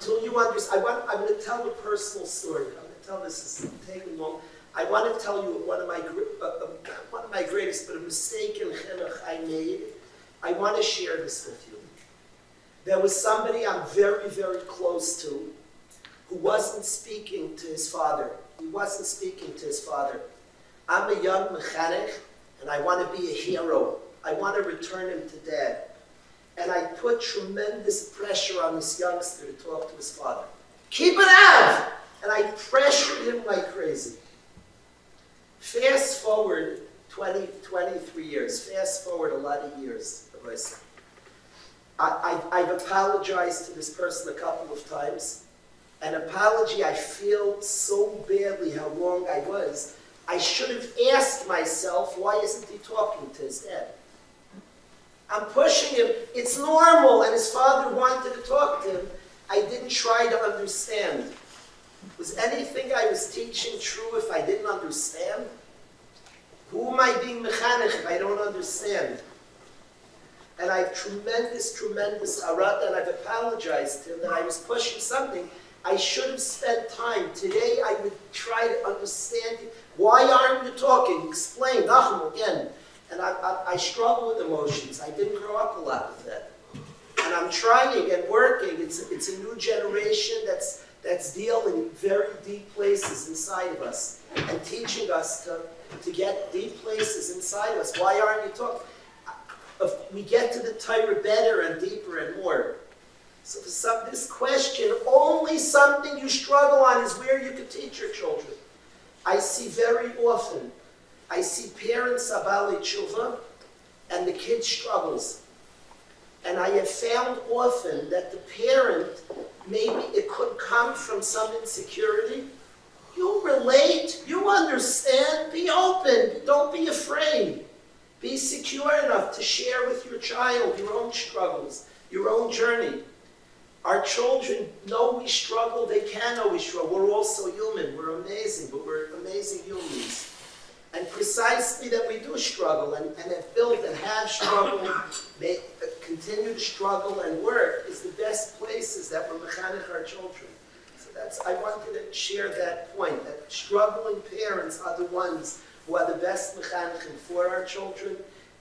till you understand. I want, I'm going to tell a personal story. I'm going to tell this. It's taking long. I want to tell you one of my uh, uh, one of my greatest, but a mistake in chinuch I made. I want to share this with you. There was somebody I'm very, very close to who wasn't speaking to his father. He wasn't speaking to his father. I'm a young mechanech, and I want to be a hero. I want to return him to dad. And I put tremendous pressure on this youngster to talk to his father. Keep it out! And I pressured him like crazy. Fast forward 20, 23 years. Fast forward a lot of years. I, I, I've apologized to this person a couple of times. An apology I feel so badly how wrong I was. I should have asked myself, why isn't he talking to his dad? I'm pushing him. It's normal. And his father wanted to talk to him. I didn't try to understand. Was anything I was teaching true if I didn't understand? Who am I being mechanech if I don't understand? And I have tremendous, tremendous harat, and I've apologized to him that I was pushing something. I should have spent time. Today I would try to understand why aren't you talking? Explain. Nachum again. And I, I, I struggle with emotions. I didn't grow up a lot with that. And I'm trying and working. It's, it's a new generation that's, that's dealing very deep places inside of us and teaching us to, to get deep places inside of us. Why aren't you talking? Uh, we get to the Torah better and deeper and more. So for some, this question, only something you struggle on is where you can teach your children. I see very often, I see parents abali tshuva, and the kid struggles. And I have found often that the parent, maybe it could come from some insecurity. You relate, you understand, be open, don't be afraid. Be secure enough to share with your child your own struggles, your own journey. Our children know we struggle, they can we struggle. We're also human, we're amazing, but we're amazing humans. And precisely that we do struggle and, and have built and have struggled, may, continue to struggle and work is the best places that we're mechanech our children. So that's, I wanted to share that point, that struggling parents are the ones who are the best mechanic for our children,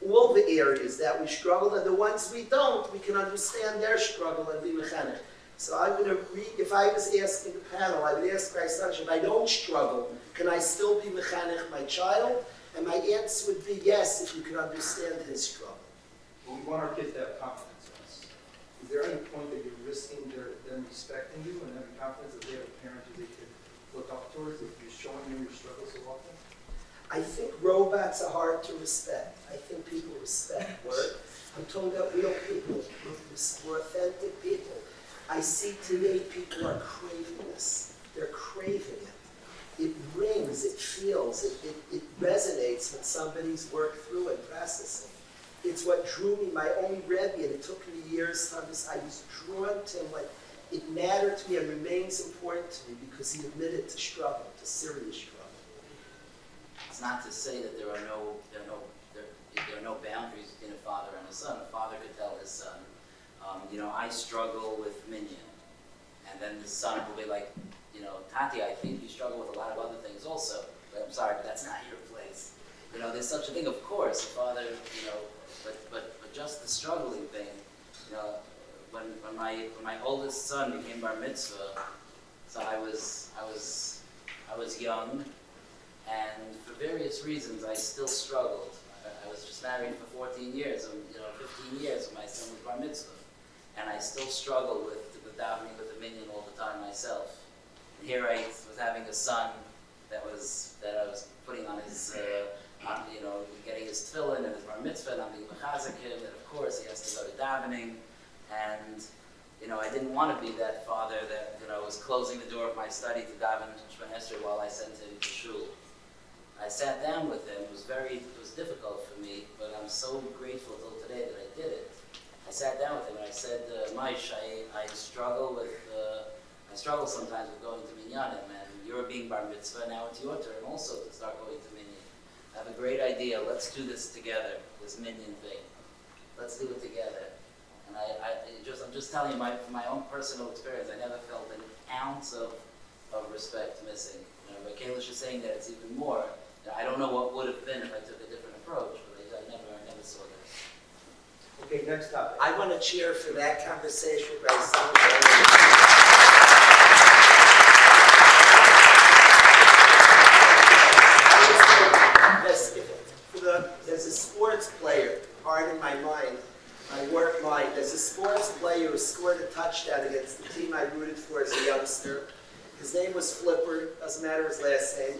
all the areas that we struggle, and the ones we don't, we can understand their struggle and be mechanech. So I would agree, if I was asking the panel, I would ask son, if I don't struggle, can I still be mechanech my child? And my answer would be yes, if you can understand his struggle. But we want our kids to have confidence in us. Is there any point that you're risking their, them respecting you and having confidence that they have a parent who they can look up towards if you're showing them your struggle so often? I think robots are hard to respect. I think people respect work. I'm talking about real people, more authentic people. I see today people are craving this. They're craving it. It rings, it feels, it, it, it resonates when somebody's worked through and processing. It's what drew me, my own Rebbe, and it took me years to understand. I was drawn to him, like, it mattered to me and remains important to me because he admitted to struggle, to serious struggle. It's not to say that there are no, there are no, there, there are no boundaries between a father and a son. A father could tell his son, um, you know, I struggle with minyan. And then the son will be like, you know, Tati, I think you struggle with a lot of other things also. But I'm sorry, but that's <laughs> not your place. You know, there's such a thing, of course, father, you know, but, but, but just the struggling thing, you know, when, when my, when my oldest son became bar mitzvah, so I was, I was, I was young, and for various reasons, I still struggled. I, I was just married for 14 years, and you know, 15 years when my son was bar mitzvah, and I still struggle with with davening with the minion all the time myself. And here I was having a son that was that I was putting on his, uh, on, you know, getting his tefillin and his bar mitzvah, and I'm being mechazik and of course he has to go to davening, and you know, I didn't want to be that father that you know was closing the door of my study to daven Shemon Esrei while I sent him to shul. I sat down with him. It was very, it was difficult for me, but I'm so grateful till today that I did it. I sat down with him and I said, uh, Maish, I, I struggle with, uh, I struggle sometimes with going to minyanim, and you're being bar mitzvah, now it's your turn also to start going to minyan. I have a great idea. Let's do this together, this minyan thing. Let's do it together. And I, I just, I'm just telling you my, my own personal experience, I never felt an ounce of, of respect missing. You know, but Kalish is saying that it's even more. I don't know what would have been if I took a different approach, but I, I never, I never saw that. Okay, next topic. I want to cheer for that conversation for the- There's a sports player, hard in my mind, my work mind, there's a sports player who scored a touchdown against the team I rooted for as a youngster. His name was Flipper, doesn't matter his last name.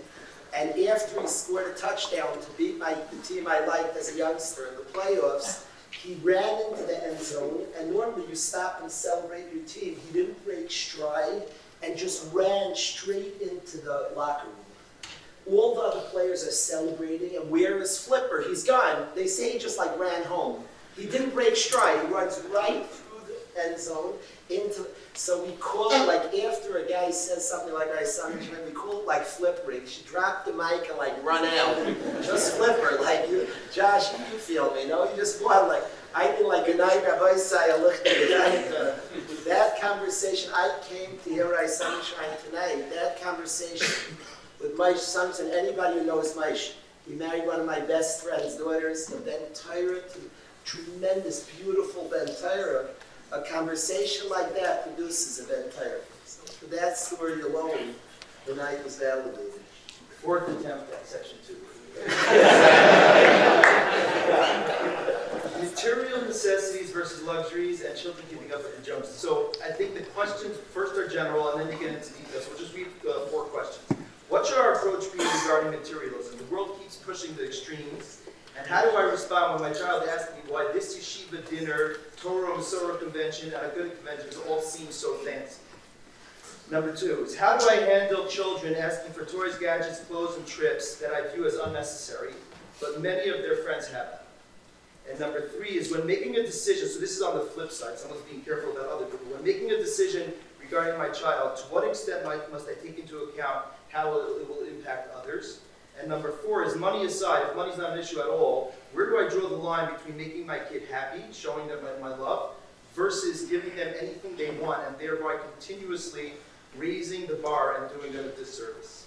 And after he scored a touchdown to beat my, the team I liked as a youngster in the playoffs, he ran into the end zone, and normally you stop and celebrate your team. He didn't break stride and just ran straight into the locker room. All the other players are celebrating, and where is Flipper? He's gone. They say he just like ran home. He didn't break stride. He runs right end zone into. So we call it like after a guy says something like I son, we call it like flippering. She dropped the mic and like run out. just flipper, like you, Josh. You feel me? No, you just want like I think like night, Rabbi night. uh, That conversation I came to hear I Sonnenschein tonight. That conversation with Maish Samson. Anybody who knows Maish, he married one of my best friend's daughters, the Ben Tyra, tremendous, beautiful Ben Tyra. A conversation like that produces a Tyra. So for that story alone, the night was validated. Fourth attempt at section two. <laughs> Material necessities versus luxuries and children keeping up with the Joneses. So I think the questions first are general and then they get into details. We'll just read uh, four questions. What should our approach be regarding materialism? The world keeps pushing the extremes. And how do I respond when my child asks me why this yeshiva dinner, Torah Masorah convention, and Aguda conventions all seem so fancy? Number two is how do I handle children asking for toys, gadgets, clothes, and trips that I view as unnecessary, but many of their friends have them? And number three is when making a decision, so this is on the flip side, someone's being careful about other people. When making a decision regarding my child, to what extent must I take into account how it will impact others? And number four is money aside, if money's not an issue at all, where do I draw the line between making my kid happy, showing them my, love, versus giving them anything they want and thereby continuously raising the bar and doing them a disservice?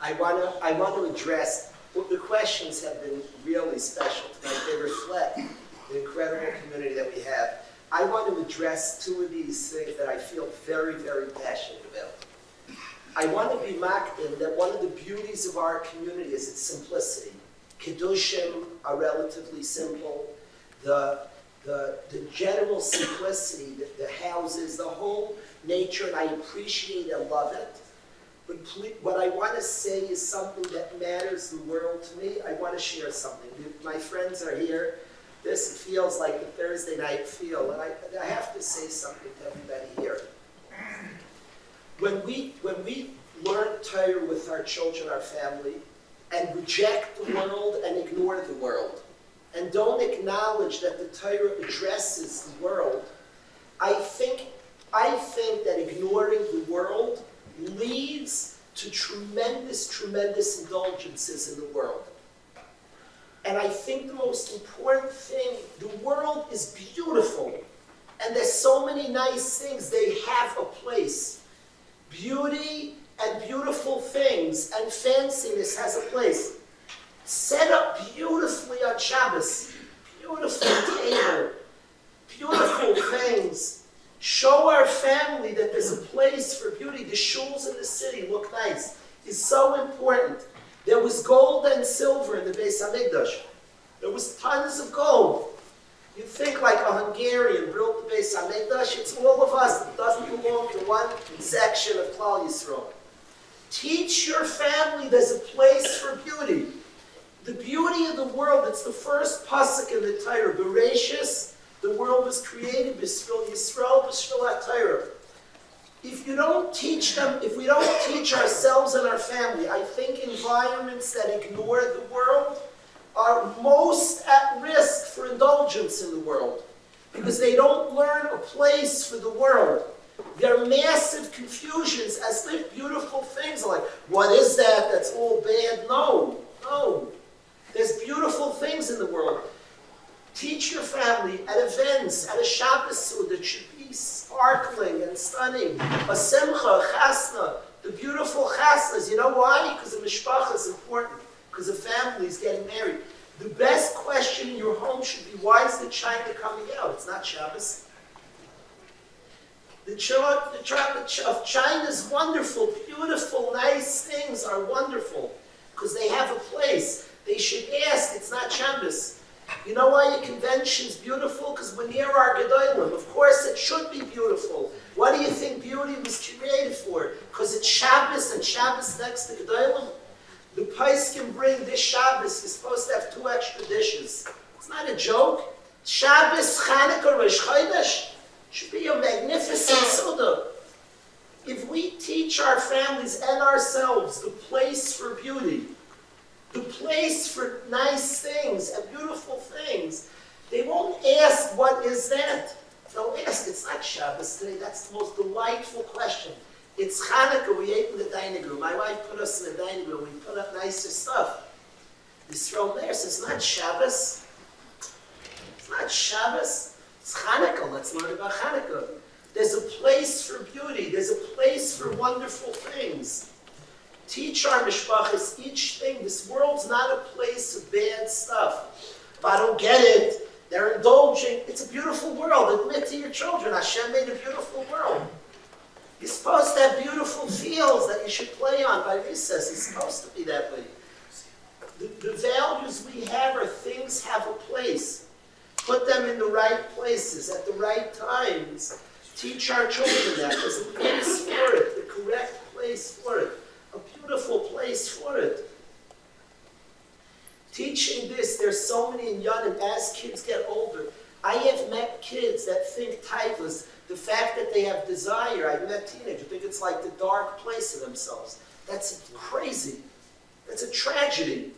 I want to I want to address Well, the questions have been really special tonight. They reflect the incredible community that we have. I want to address two of these things that I feel very, very passionate about. I want to be in that one of the beauties of our community is its simplicity. Kiddushim are relatively simple. The, the, the general simplicity, the, the houses, the whole nature, and I appreciate and love it. But ple- what I want to say is something that matters the world to me. I want to share something. My friends are here. This feels like a Thursday night feel, and I, I have to say something to everybody here. When we, when we learn Torah with our children, our family, and reject the world and ignore the world, and don't acknowledge that the Torah addresses the world, I think, I think that ignoring the world leads to tremendous, tremendous indulgences in the world. And I think the most important thing, the world is beautiful. And there's so many nice things. They have a place. Beauty and beautiful things and fanciness has a place. Set up beautifully on Shabbos. Beautiful table. Beautiful things. Show our family that there's a place for beauty. The shuls in the city look nice. It's so important. There was gold and silver in the Beis Hamikdash. There was tons of gold. You think like a Hungarian built the base Beis Hamikdash. It's all of us. It doesn't belong to one section of Klal Yisrael. Teach your family there's a place for beauty. The beauty of the world, it's the first pasuk in the Torah, Bereshis, the world was created, B'Shvil Yisrael, B'Shvil HaTorah. If you don't teach them, if we don't teach ourselves and our family, I think environments that ignore the world are most at risk for indulgence in the world because they don't learn a place for the world. There are massive confusions as if beautiful things like, what is that? That's all bad. No, no. There's beautiful things in the world. Teach your family at events, at a Shabbos that should be sparkling and stunning. A simcha, a chasna, the beautiful chasnas. You know why? Because the mishpacha is important. Because a family is getting married. The best question in your home should be, why is the china coming out? It's not Shabbos. The china the china of China is wonderful, beautiful, nice things are wonderful because they have a place. They should ask. It's not Shabbos. You know why your convention's beautiful? Because we're near our Gedolim. Of course, it should be beautiful. What do you think beauty was created for? Because it's Shabbos and Shabbos next to Gedolim. The Pais can bring this Shabbos. You're supposed to have two extra dishes. It's not a joke. Shabbos, Chanukah, Rosh Chodesh should be a magnificent Suda. If we teach our families and ourselves the place for beauty, the place for nice things and beautiful things. They won't ask, what is that? They'll ask, it's not Shabbos today. That's the most delightful question. It's Hanukkah, we ate in the dining room. My wife put us in the dining room, we put up nicer stuff. This thrown there says, not Shabbos. It's not Shabbos. It's Hanukkah. Let's learn about Hanukkah. There's a place for beauty. There's a place for wonderful things. Teach our mishpachas each thing. This world's not a place of bad stuff. If I don't get it, they're indulging. It's a beautiful world. Admit to your children, Hashem made a beautiful world. You're supposed to have beautiful fields that you should play on by recess. It's supposed to be that way. The, the values we have are things have a place. Put them in the right places at the right times. Teach our children that. There's a place for it, the correct place for it a beautiful place for it. Teaching this, there's so many inyanim as kids get older. I have met kids that think typeless. The fact that they have desire, I've met teenagers think it's like the dark place of themselves. That's crazy. That's a tragedy.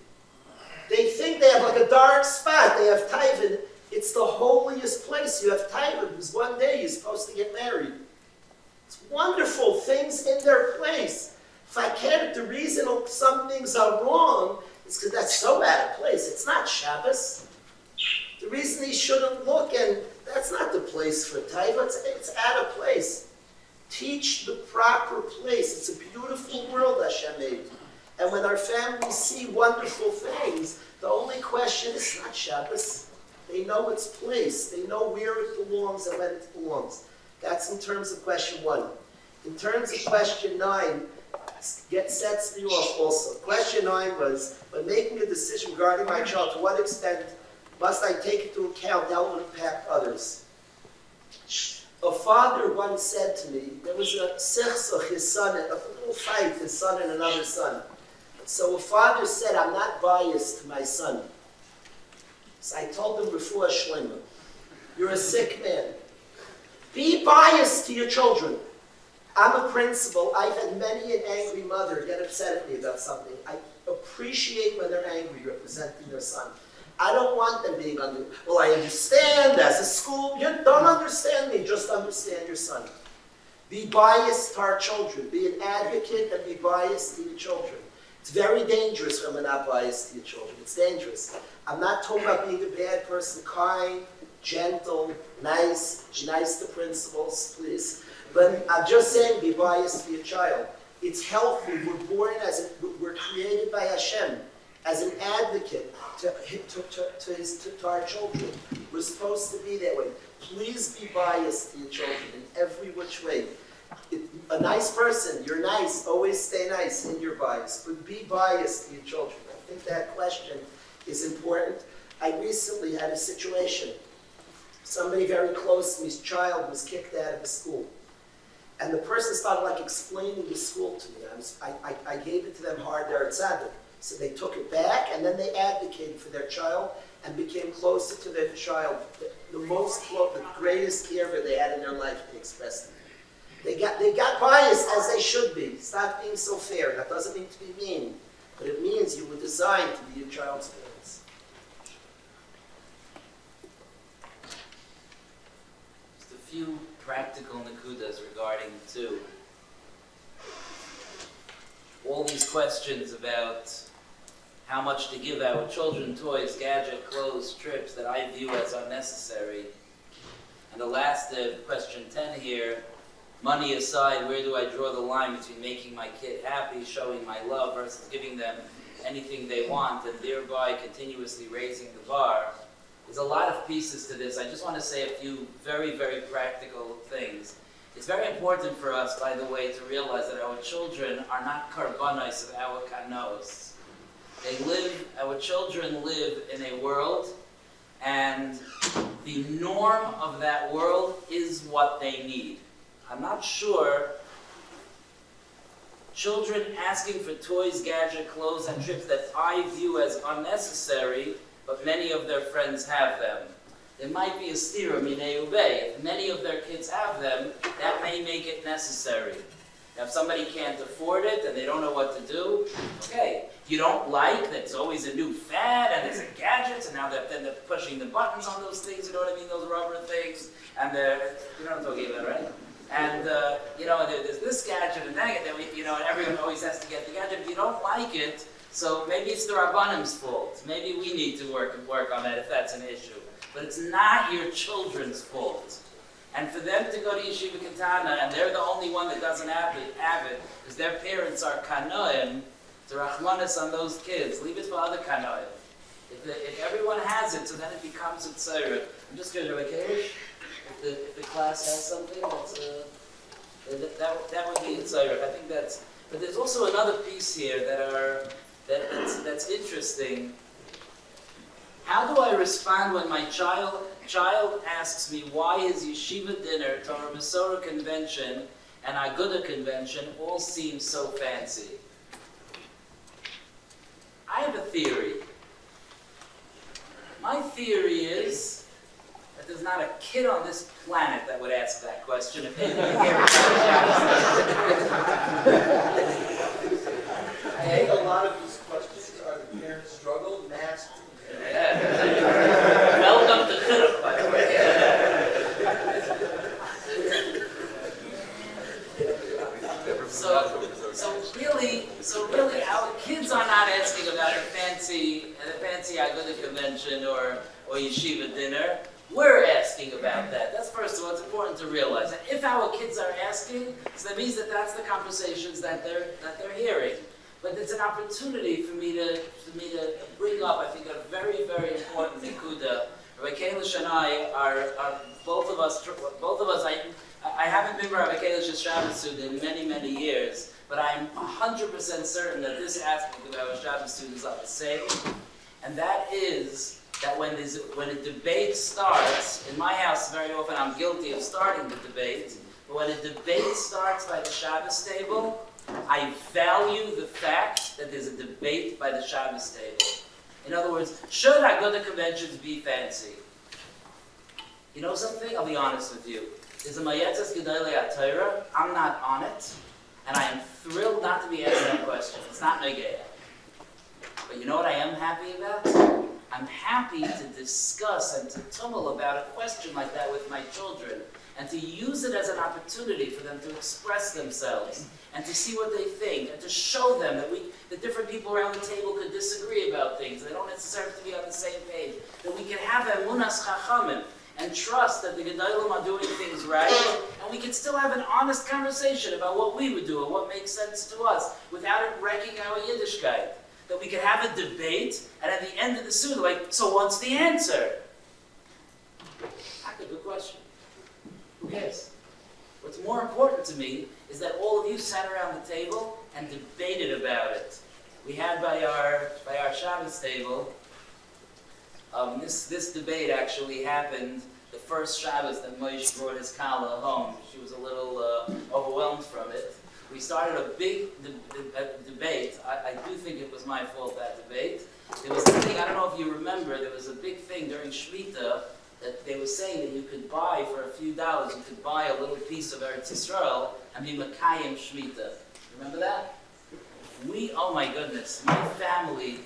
They think they have like a dark spot. They have Tyvin. It's the holiest place. You have Tyvin because one day you're supposed to get married. It's wonderful things in their place. If I can't, the reason some things are wrong is because that's so out of place. It's not Shabbos. The reason he shouldn't look, and that's not the place for Taiva, it's, it's out of place. Teach the proper place. It's a beautiful world Hashem made. And when our families see wonderful things, the only question is not Shabbos. They know its place. They know where it belongs and when it belongs. That's in terms of question one. In terms of question nine, get sets me off also. Question nine was, when making a decision regarding my child, to what extent must I take into account that will impact others? A father once said to me, there was a sechsach, his son, a little fight, his son and another son. So a father said, I'm not biased to my son. So I told him before Shlema, you're a sick man. Be biased to your children. I'm a principal. I've had many an angry mother get upset at me about something. I appreciate when they're angry representing their son. I don't want them being under, well, I understand as a school, you don't understand me, just understand your son. Be biased to our children. Be an advocate and be biased to your children. It's very dangerous when we're not biased to your children. It's dangerous. I'm not talking about being a bad person, kind, gentle, nice, nice to principals, please. But I'm just saying be biased to your child. It's healthy. We're born as, a, we're created by Hashem as an advocate to, to, to, his, to, our children. We're supposed to be that way. Please be biased to your children in every which way. It, a nice person, you're nice, always stay nice in your bias, but be biased to your children. I think that question is important. I recently had a situation. Somebody very close to me's child was kicked out of the school. And the person started like explaining the school to me. I, was, I, I, I gave it to them hard there at Sabbath. So they took it back and then they advocated for their child and became closer to their child. The, the most the greatest care they had in their life, they expressed. They got, they got biased as they should be. Stop being so fair. That doesn't mean to be mean, but it means you were designed to be your child's parents. Just a few practical nakudas regarding two. All these questions about how much to give our children toys, gadget, clothes, trips that I view as unnecessary. And the last uh, question 10 here, money aside, where do I draw the line between making my kid happy, showing my love, versus giving them anything they want, and thereby continuously raising the bar? There's a lot of pieces to this. I just want to say a few very, very practical things. It's very important for us, by the way, to realize that our children are not karbanos of our kanos. They live, our children live in a world, and the norm of that world is what they need. I'm not sure children asking for toys, gadget, clothes, and trips that I view as unnecessary, but many of their friends have them. There might be a stira minei If many of their kids have them, that may make it necessary. Now, if somebody can't afford it and they don't know what to do, okay. You don't like that it's always a new fad and there's a gadget and now they're, then they're pushing the buttons on those things, you know what I mean, those rubber things, and they're, you know what I'm talking about, right? And, uh, you know, there's this gadget and that, and you know, and everyone always has to get the gadget. If you don't like it, so maybe it's the Rabbanim's fault. Maybe we need to work, work on that if that's an issue. But it's not your children's fault. And for them to go to Yeshiva Katana, and they're the only one that doesn't have it, have it because their parents are Kanoim, to Rahmanis on those kids. Leave it for other Kanoim. If, the, if everyone has it, so then it becomes a tzara. I'm just going to Rakesh, if the, if the class has something that's uh, that, that, that would be a. I think that's, but there's also another piece here that are, that, that's, that's interesting. How do I respond when my child child asks me why is yeshiva dinner, Torah Masorah convention, and Aguda convention all seem so fancy? I have a theory. My theory is that there's not a kid on this planet that would ask that question if anybody here I think a lot of these questions are the parents' struggle masked. Welcome to Chinuch, by the way. So, so really, so really, our kids are not asking about the fancy, the fancy Aguda convention or, or yeshiva dinner. We're asking about that. That's first of all, it's important to realize that if our kids are asking, so that means that that's the conversations that they're that they're hearing. but it's an opportunity for me to, for me to bring up, I think, a very, very important nikuda. Rabbi Kalish and I are, are both of us, both of us, I, I haven't been Rabbi Kalish's Shabbos student in many, many years, but I'm 100% certain that this aspect of our Shabbos students are the same. And that is that when, this, when a debate starts, in my house very often I'm guilty of starting the debate, but when a debate starts by the Shabbos table, I value the fact that there's a debate by the Shabbos table. In other words, should I go to conventions be fancy? You know something? I'll be honest with you. Is a Mayetzes Gedolei HaTorah? I'm not on it, and I am thrilled not to be asked that question. It's not Negea. But you know what I am happy about? I'm happy to discuss and to tumble about a question like that with my children and to use it as an opportunity for them to express themselves and to see what they think and to show them that we, that different people around the table could disagree about things. They don't necessarily have to be on the same page. That we can have emunas chachamim and trust that the gedolim are doing things right, and we can still have an honest conversation about what we would do and what makes sense to us without it wrecking our Yiddishkeit. That we could have a debate, and at the end of the suit, like, so what's the answer? That's a good question. Who cares? What's more important to me is that all of you sat around the table and debated about it. We had by our by our Shabbos table. Um, this this debate actually happened the first Shabbos that Moshe brought his Kala home. She was a little uh, overwhelmed from it. We started a big de- de- debate. I, I do think it was my fault that debate. There was a thing I don't know if you remember. There was a big thing during Shemitah that they were saying that you could buy for a few dollars, you could buy a little piece of Eretz Yisrael and be Makayim Shemitah. Remember that? We, oh my goodness, my family,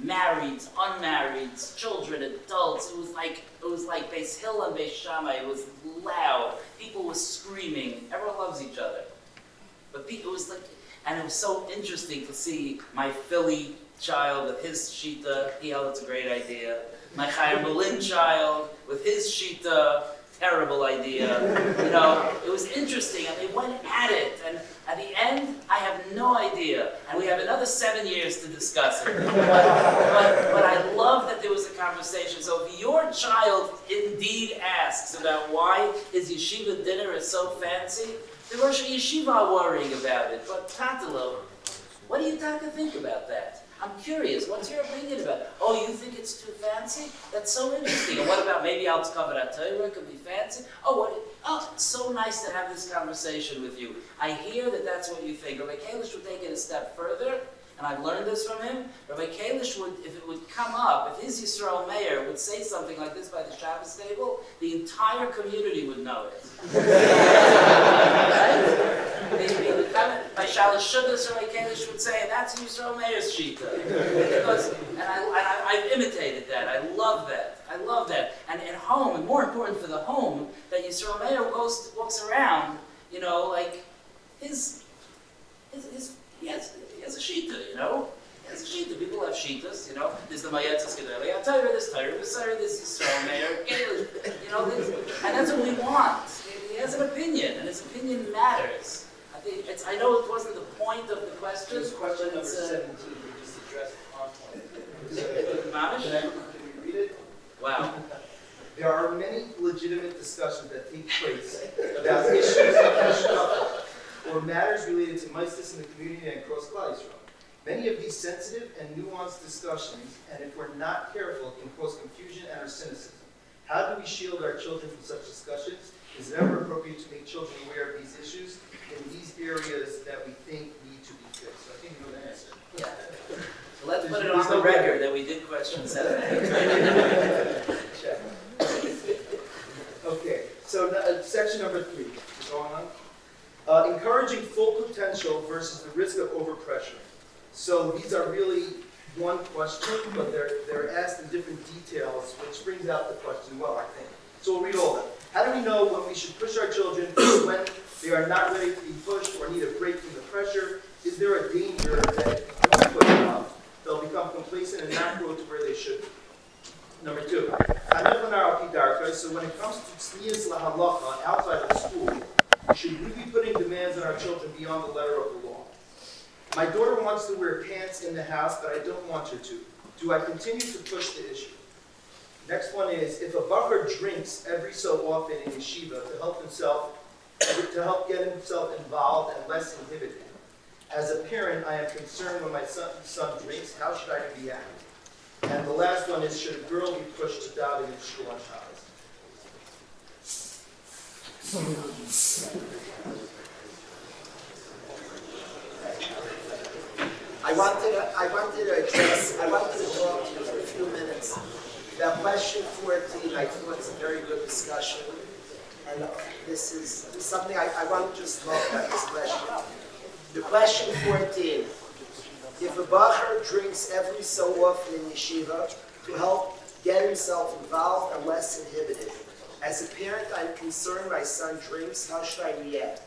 married, unmarried, children, adults, it was like, it was like Beis Hillel and Beis Shammai, it was loud, people were screaming, everyone loves each other. But it was like, and it was so interesting to see my Philly child with his shita, he held it's a great idea my Chaim Berlin child with his shita, terrible idea. You know, it was interesting, and they went at it. And at the end, I have no idea. And we have another seven years to discuss it. But, but, but I love that there was a conversation. So if your child indeed asks about why his yeshiva dinner is so fancy, the Rosh Yeshiva are worrying about it. But Tatalo, what do you talk to think about that? I'm curious, what's your opinion about it? Oh, you think it's too fancy? That's so interesting. And what about maybe I'll cover that Torah, it could be fancy? Oh, what, oh, it's so nice to have this conversation with you. I hear that that's what you think. Rabbi Kalish would take it a step further, and I've learned this from him. Rabbi Kalish would, if it would come up, if his Yisrael Meir would say something like this by the Shabbos table, the entire community would know it. <laughs> right? By Shalosh Shudas or Kalish would say, and that's Yisrael Meir's Shita. Because, and, I, and I, I've imitated that. I love that. I love that. And at home, and more important for the home, that Yisrael Meir goes, walks around, you know, like his, his, his he, has, he has a Shita, you know? He has a Shita. People have Shitas, you know? There's the Mayetzes tell you, there's there's Torah, there's Yisrael Meir, you know? And that's what we want. He has an opinion, and his opinion matters. I think it's, I know it wasn't the point of the question. Is question number it's, uh, seventeen, we just addressed point. Mamish? Can we read it? Wow. There are many legitimate discussions that take place <laughs> about issues of or matters related to mysis in the community and across Klal Many of these sensitive and nuanced discussions, and if we're not careful, can cause confusion and or cynicism. How do we shield our children from such discussions? Is it ever appropriate to make children aware of these issues in these areas that we think need to be fixed? So I think you know the answer. Yeah. So let's put it on the record that we did question seven. Okay, so uh, section number three, going on. Uh, encouraging full potential versus the risk of overpressure. So these are really one question, but they're, they're asked in different details, which brings out the question well, I think. So we'll read all of them. How do we know when we should push our children when they are not ready to be pushed or need a break from the pressure? Is there a danger that if push them they'll become complacent and not grow to where they should? Number two, so when it comes to lahalacha outside of the school, should we be putting demands on our children beyond the letter of the law? My daughter wants to wear pants in the house, but I don't want her to. Do I continue to push the issue? Next one is, if a bugger drinks every so often in yeshiva to help himself, to help get himself involved and less inhibited. As a parent, I am concerned when my son, son drinks, how should I react? And the last one is, should a girl be pushed to daven in shul on Shabbos? I wanted to, I wanted to address, I wanted to talk to you for a few minutes. About question fourteen, I think it's a very good discussion. And this is something I, I want to just talk about this question. The question fourteen, if a bacher drinks every so often in yeshiva to help get himself involved and less inhibited, as a parent, I'm concerned my son drinks, how should I react?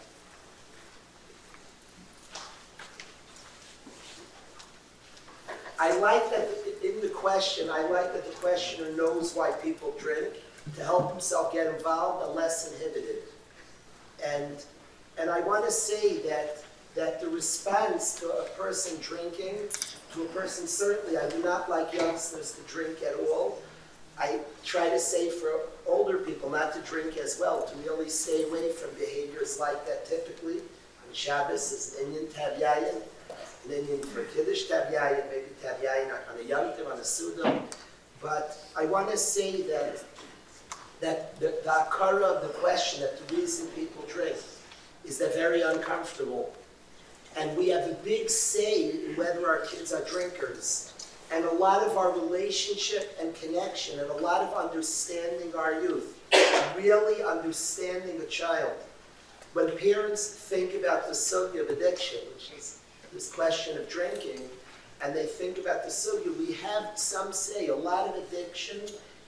I like that in the question, I like that the questioner knows why people drink, to help himself get involved and less inhibited. And, and I want to say that, that the response to a person drinking, to a person certainly, I do not like youngsters to drink at all. I try to say for older people not to drink as well, to really stay away from behaviors like that typically. On Shabbos is Indian Tavyayin, and then in for Kiddush Tavyayin, maybe Tavyayin on a Yom Tov, on a Suda. But I want to say that, that the, the akara of the question, that the reason people drink, is they're very uncomfortable. And we have a big say in whether our kids are drinkers. And a lot of our relationship and connection and a lot of understanding our youth, really understanding a child. When parents think about the sugya of addiction, which is this question of drinking, and they think about the sugya, we have some say a lot of addiction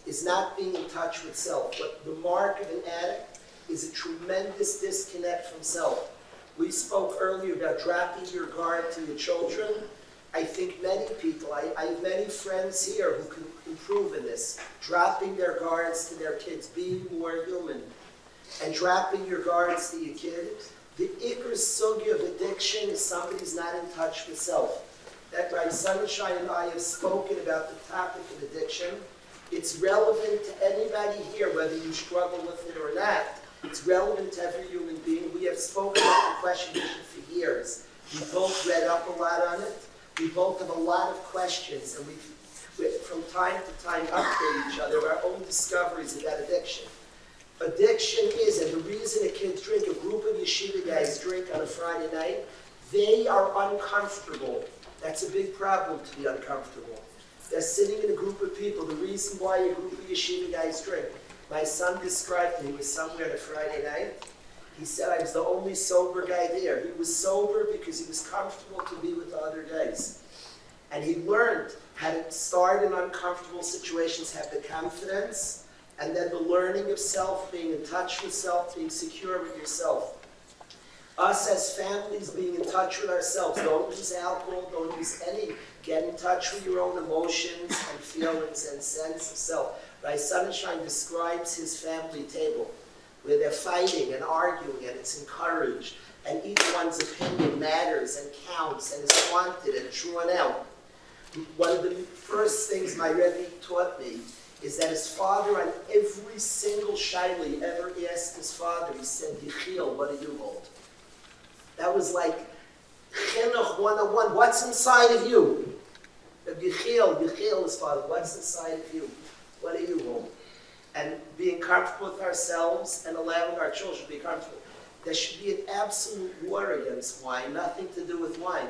is not being in touch with self. But the mark of an addict is a tremendous disconnect from self. We spoke earlier about dropping your guard to your children. I think many people, I, I have many friends here who can improve in this, dropping their guards to their kids, being more human, and dropping your guards to your kid. The ikr sugya of addiction is somebody's not in touch with self. That right, Sonnenschein and I have spoken about the topic of addiction. It's relevant to anybody here, whether you struggle with it or not. It's relevant to every human being. We have spoken about the question for years. We both read up a lot on it. We both have a lot of questions, and we, we from time to time, update each other our own discoveries about addiction. Addiction is, and the reason a kid drink, a group of yeshiva guys drink on a Friday night, they are uncomfortable. That's a big problem to be uncomfortable. They're sitting in a group of people. The reason why a group of yeshiva guys drink. My son described me, he was somewhere on a Friday night. He said I was the only sober guy there. He was sober because he was comfortable to be with the other guys. And he learned how to start in uncomfortable situations, have the confidence, and then the learning of self, being in touch with self, being secure with yourself. Us as families being in touch with ourselves. Don't use alcohol, don't use any. Get in touch with your own emotions and feelings and sense of self. Right? Sonnenschein describes his family table where they're fighting and arguing and it's encouraged and each one's opinion matters and counts and is wanted and drawn out. One of the first things my Rebbe taught me is that his father, on every single shaila he ever asked his father, he said, Yechiel, what do you hold? That was like Chinuch 101. What's inside of you? Yechiel, Yechiel, his father, what's inside of you? What do you hold? And being comfortable with ourselves and allowing our children to be comfortable. There should be an absolute war against wine, nothing to do with wine.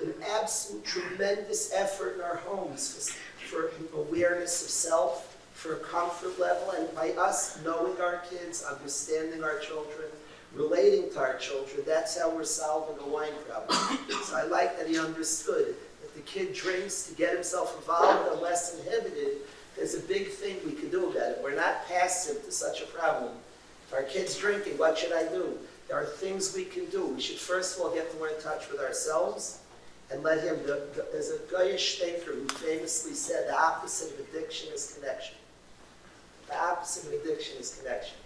An absolute tremendous effort in our homes for, for awareness of self, for a comfort level, and by us knowing our kids, understanding our children, relating to our children, that's how we're solving the wine problem. so I like that he understood that the kid drinks to get himself involved and less inhibited. There's a big thing we can do about it. We're not passive to such a problem. If our kid's drinking, what should I do? There are things we can do. We should first of all get more in touch with ourselves and let him. The, the, there's a Goyish thinker who famously said the opposite of addiction is connection. The opposite of addiction is connection.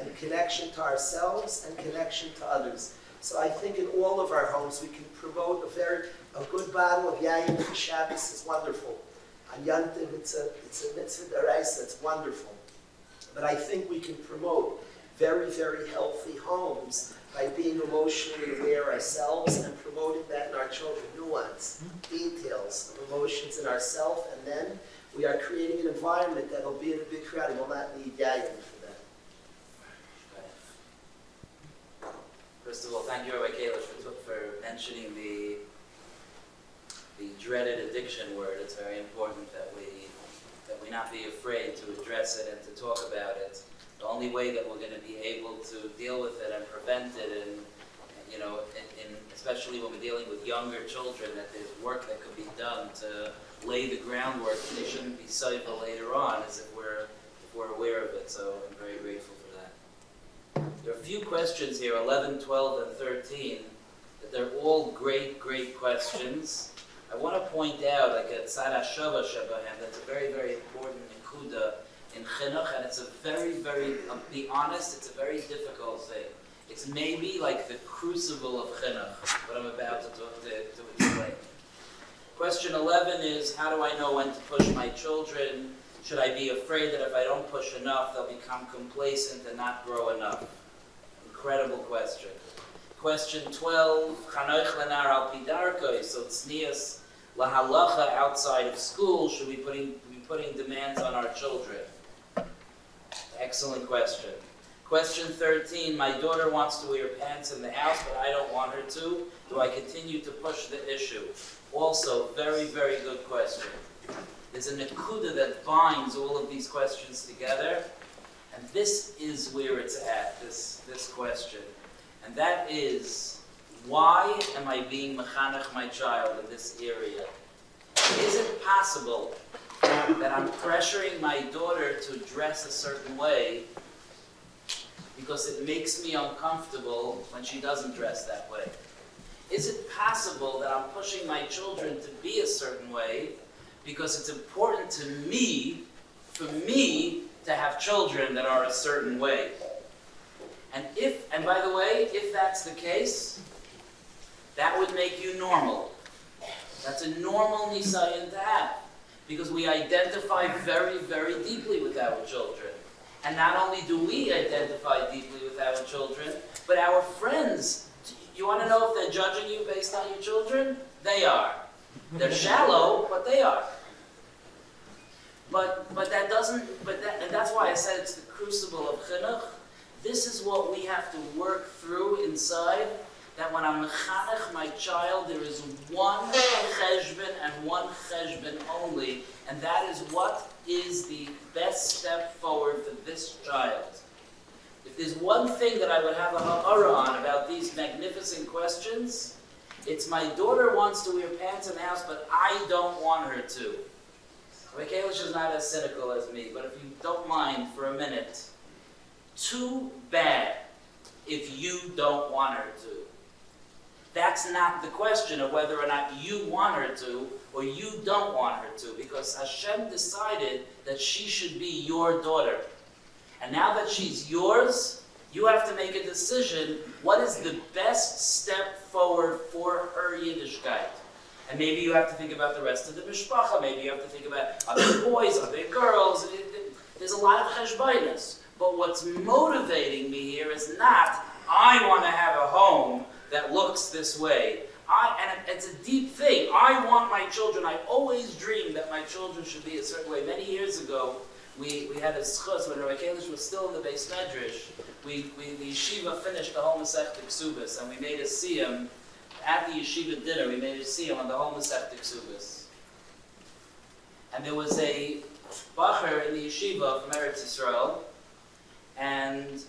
And connection to ourselves and connection to others. So I think in all of our homes, we can promote a very, a good bottle of yayin for Shabbos is wonderful. On Yantiv, it's a, it's a mitzvah deraisa, it's wonderful. But I think we can promote very, very healthy homes by being emotionally aware ourselves and promoting that in our children. Nuance, details of emotions in ourselves, and then we are creating an environment that will be in a big crowd and will not need yayin for that. First of all, thank you, Rabbi Kalish, for, for mentioning the, the dreaded addiction word. It's very important that we, that we not be afraid to address it and to talk about it. The only way that we're gonna be able to deal with it and prevent it and, you know, in, in, especially when we're dealing with younger children, that there's work that could be done to lay the groundwork that they shouldn't be cycle later on, is if we're, if we're aware of it, so I'm very grateful. There are a few questions here, 11, 12, and 13, that they're all great, great questions. I want to point out, like a tzad hashava shabahem, that's a very, very important nikuda in chinuch, and it's a very, very, I'll be honest, it's a very difficult thing. It's maybe like the crucible of chinuch, what I'm about to talk to, to explain. Question 11 is, how do I know when to push my children? Should I be afraid that if I don't push enough, they'll become complacent and not grow enough? Incredible question. Question 12, Chanoich lenar al pidarkoi, so tznias lahalacha outside of school, should we putting, be putting demands on our children? Excellent question. Question 13, my daughter wants to wear pants in the house, but I don't want her to. Do I continue to push the issue? Also, very, very good question. There's a nakuda that binds all of these questions together, and this is where it's at, this, this question. And that is, why am I being mechanech my child in this area? Is it possible that I'm pressuring my daughter to dress a certain way because it makes me uncomfortable when she doesn't dress that way? Is it possible that I'm pushing my children to be a certain way because it's important to me, for me, to have children that are a certain way? And if, and by the way, if that's the case, that would make you normal. That's a normal nisayan to have. Because we identify very, very deeply with our children. And not only do we identify deeply with our children, but our friends. You want to know if they're judging you based on your children? They are. They're shallow, but they are. But, but that doesn't, but that, and that's why I said it's the crucible of chinuch. This is what we have to work through inside that when I'm mechanech my child, there is one cheshbon and one cheshbon only, and that is what is the best step forward for this child. If there's one thing that I would have a ha'ara on about these magnificent questions, it's my daughter wants to wear pants in the house, but I don't want her to. Mikalish is not as cynical as me, but if you don't mind for a minute, too bad if you don't want her to. That's not the question of whether or not you want her to or you don't want her to, because Hashem decided that she should be your daughter. And now that she's yours, you have to make a decision what is the best step forward for her Yiddishkeit. And maybe you have to think about the rest of the mishpacha. Maybe you have to think about other <coughs> boys, other girls. It- it- There's a lot of cheshbainas. But what's motivating me here is not, I want to have a home that looks this way. I, and it's a deep thing. I want my children, I always dreamed that my children should be a certain way. Many years ago, we, we had a schus when Rabbi Kalish was still in the beis medrash. We, we, the yeshiva finished the whole Masech Ksubis, and we made a siyam at the yeshiva dinner, we made a siyam on the whole Masech Ksubis. And there was a bacher in the yeshiva from Eretz Yisrael, and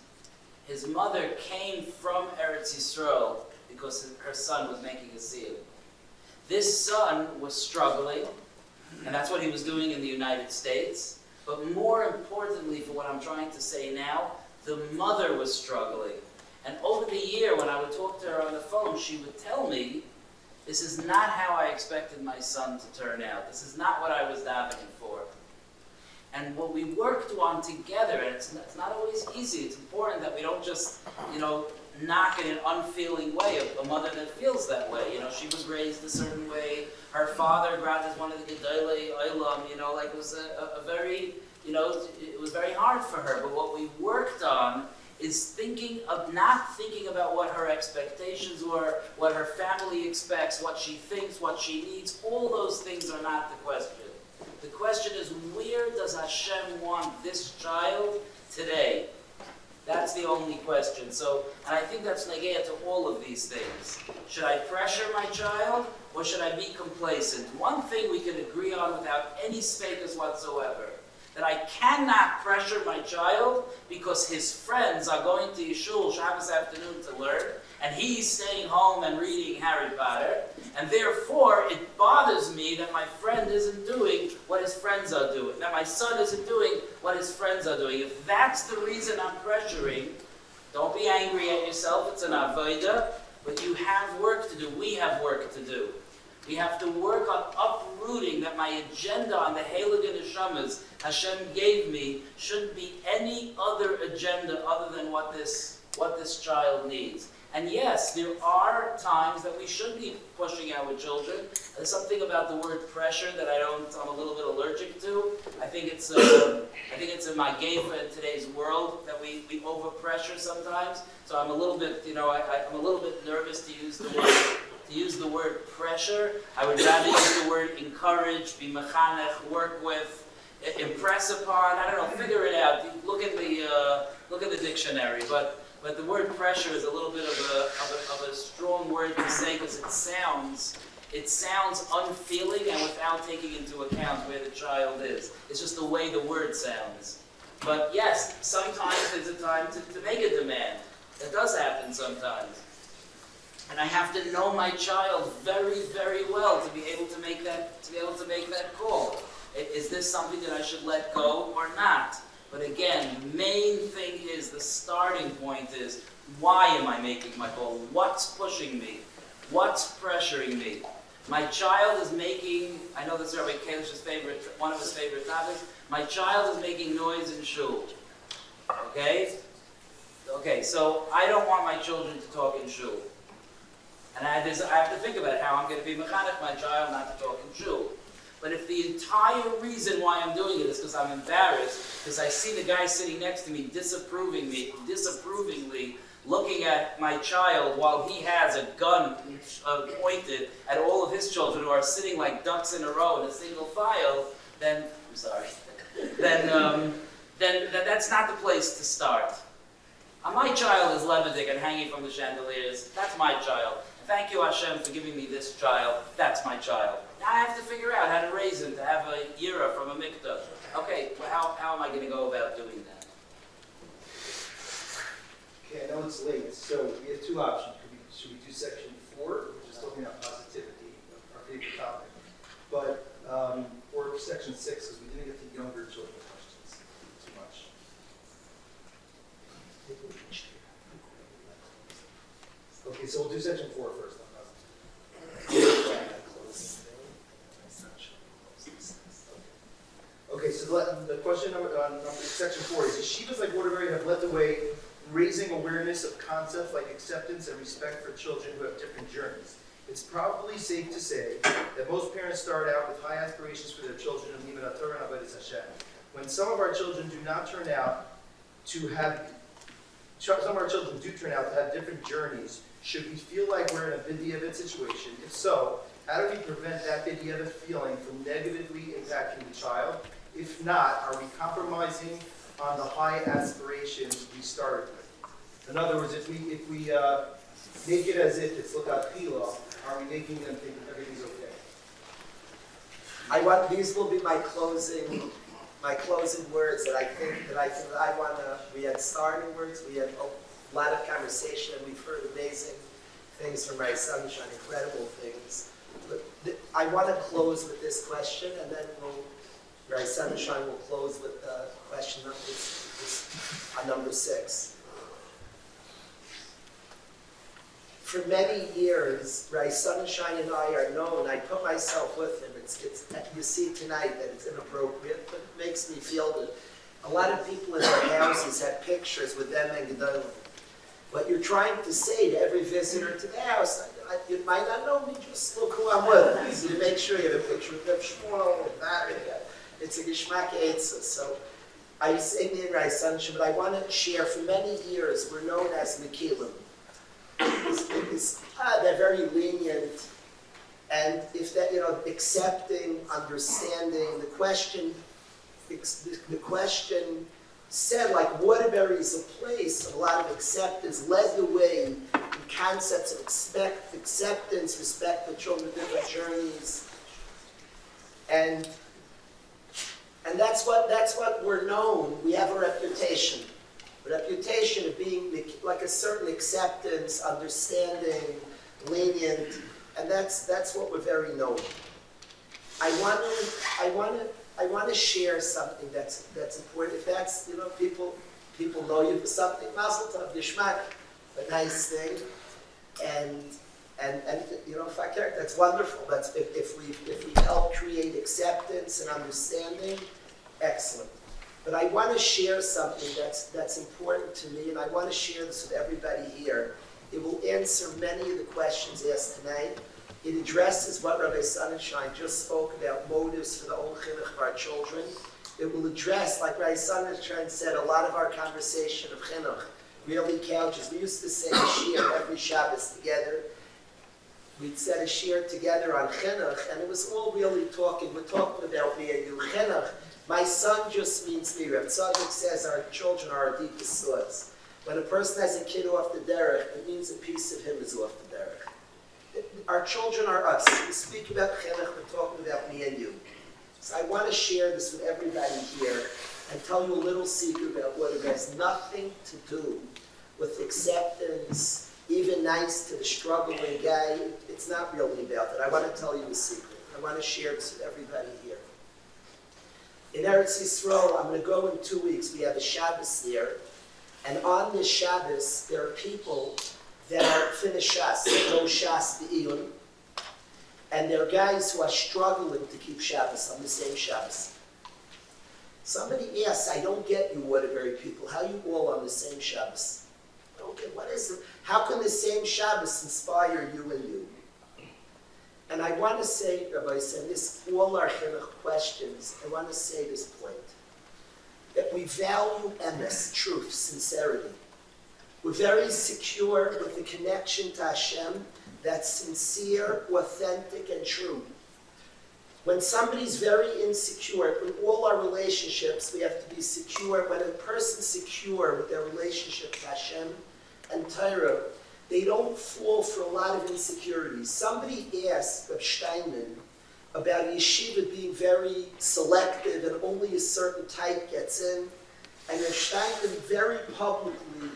his mother came from Eretz Yisrael because her son was making a siyam. This son was struggling, and that's what he was doing in the United States. But more importantly, for what I'm trying to say now, the mother was struggling. And over the year, when I would talk to her on the phone, she would tell me, this is not how I expected my son to turn out. This is not what I was davening for. And what we worked on together, and it's, it's not always easy, it's important that we don't just, you know, knock in an unfeeling way a, a mother that feels that way. You know, she was raised a certain way. Her father, Grad, is one of the Gedolei Olam. You know, like it was a, a, a very, you know, it was very hard for her. But what we worked on is thinking of not thinking about what her expectations were, what her family expects, what she thinks, what she needs. All those things are not the question. The question is, where does Hashem want this child today? That's the only question. So, and I think that's negaya to all of these things. Should I pressure my child or should I be complacent? One thing we can agree on without any speakers whatsoever that I cannot pressure my child because his friends are going to Yeshua Shabbos afternoon to learn, and he's staying home and reading Harry Potter, and therefore it bothers me that my friend isn't doing what his friends are doing, that my son isn't doing what his friends are doing. If that's the reason I'm pressuring, don't be angry at yourself, it's an avodah, but you have work to do. We have work to do. We have to work on uprooting that my agenda on the Heilige Neshamas Hashem gave me shouldn't be any other agenda other than what this, what this child needs. And yes, there are times that we should be pushing our children. There's something about the word pressure that I don't, I'm a little bit allergic to. I think it's, uh, I think it's in my game in today's world that we, we overpressure sometimes. So I'm a little bit, you know, I, I'm a little bit nervous to use the word to use the word pressure. I would rather use the word encourage, be mechanech, work with, impress upon. I don't know, figure it out. Look at the uh, look at the dictionary. But but the word pressure is a little bit of a of a, of a strong word to say because it sounds it sounds unfeeling and without taking into account where the child is. It's just the way the word sounds. But yes, sometimes there's a time to, to make a demand. That does happen sometimes. And I have to know my child very, very well to be able to make that to be able to make that call. Is this something that I should let go or not? But again, main thing is the starting point is why am I making my call? What's pushing me? What's pressuring me? My child is making, I know this is Rabbi Kalish's favorite, one of his favorite topics. My child is making noise in shul. Okay? Okay, so I don't want my children to talk in shul. And I, I have to think about how I'm going to be mechanech my child not to talk in shul. But if the entire reason why I'm doing it is because I'm embarrassed, because I see the guy sitting next to me disapproving me, disapprovingly looking at my child while he has a gun pointed at all of his children who are sitting like ducks in a row in a single file, then I'm sorry. <laughs> then, um, then, then that's not the place to start. Uh, my child is Levitic and hanging from the chandeliers. That's my child. Thank you, Hashem, for giving me this child. That's my child. Now I have to figure out how to raise him to have a yira from a mikdash. Okay, well, how, how am I going to go about doing that? Okay, I know it's late, so we have two options. Could we, should we do section four, which is talking about positivity, our favorite topic? But, um, or section six, because we didn't get the younger children questions too much. Okay, so we'll do section four first. <coughs> on positivity. Okay, so the, question number, uh, number, section four is, Yeshivas like Waterbury have led the way in raising awareness of concepts like acceptance and respect for children who have different journeys. It's probably safe to say that most parents start out with high aspirations for their children leave Torah and Hashem. When some of our children do not turn out to have, some of our children do turn out to have different journeys, should we feel like we're in a B'diavad situation? If so, how do we prevent that B'diavad feeling from negatively impacting the child? If not, are we compromising on the high aspirations we started with? In other words, if we, if we uh, make it as if it's Lakat Pila, are we making them think everything's okay? I want, these will be my closing, my closing words that I think, that I, that I want to, we had starting words, we had a lot of conversation, and we've heard amazing things from my Sonnenschein, incredible things. But I want to close with this question, and then we'll, Rav Sonnenschein will close with the question number, this, this, on number six. For many years, Rav Sonnenschein and I are known, I put myself with him, it's, it's, you see tonight that it's inappropriate, but it makes me feel that a lot of people in their houses have pictures with them and Gedolim. What you're trying to say to every visitor to the house, I, I, you might not know me, just look who I'm with. So you make sure you have a picture of Shmuel, uh, it's a Gishmak Eitzah. So I say and sonship, but I want to share for many years, we're known as Mekilim. Ah, they're very lenient. And if that, you know, accepting, understanding, the question, the the question said like Waterbury is a place of a lot of acceptance, led the way in concepts of expect, acceptance, respect for children, different journeys. And, and that's what, that's what we're known, we have a reputation. A reputation of being like a certain acceptance, understanding, lenient, and that's, that's what we're very known. I want to, I want to, I want to share something that's, that's important. If that's, you know, people, people know you for something, mazel tov, geschmack, a nice thing. And, and, and, you know, fakir, that's wonderful. That's, if, if we, if we help create acceptance and understanding, excellent. But I want to share something that's, that's important to me, and I want to share this with everybody here. It will answer many of the questions asked tonight. It addresses what Rabbi Sonnenschein just spoke about, motives for the old chinuch of our children. It will address, like Rabbi Sonnenschein said, a lot of our conversation of chinuch really couches. We used to say a shir every Shabbos together. We'd said a shir together on chinuch, and it was all really talking. We're talking about me and you. Chinuch, my son just means me. Reb Tzadok says our children are our deepest thoughts. When a person has a kid off the derech, it means a piece of him is off the derech. Our children are us. We speak about chinuch, we're talking about me and you. So I want to share this with everybody here and tell you a little secret about what it has nothing to do with acceptance, even nice to the struggling guy. It's not really about that. I want to tell you a secret. I want to share this with everybody here. In Eretz Yisrael, I'm going to go in two weeks. We have a Shabbos there. And on this Shabbos, there are people that are finished Shas, know Shas Be'iyun. And there are guys who are struggling to keep Shabbos on the same Shabbos. Somebody asks, I don't get you, Waterbury people, how you all on the same Shabbos? I what is it? How can the same Shabbos inspire you and you? And I want to say, Rabbi said, this all our chinuch questions, I want to say this point. That we value emes, truth, sincerity. We're very secure with the connection to Hashem that's sincere, authentic, and true. When somebody's very insecure, in all our relationships, we have to be secure. When a person's secure with their relationship to Hashem and Torah, they don't fall for a lot of insecurities. Somebody asked Reb Steinman about yeshiva being very selective and only a certain type gets in. And Reb Steinman very publicly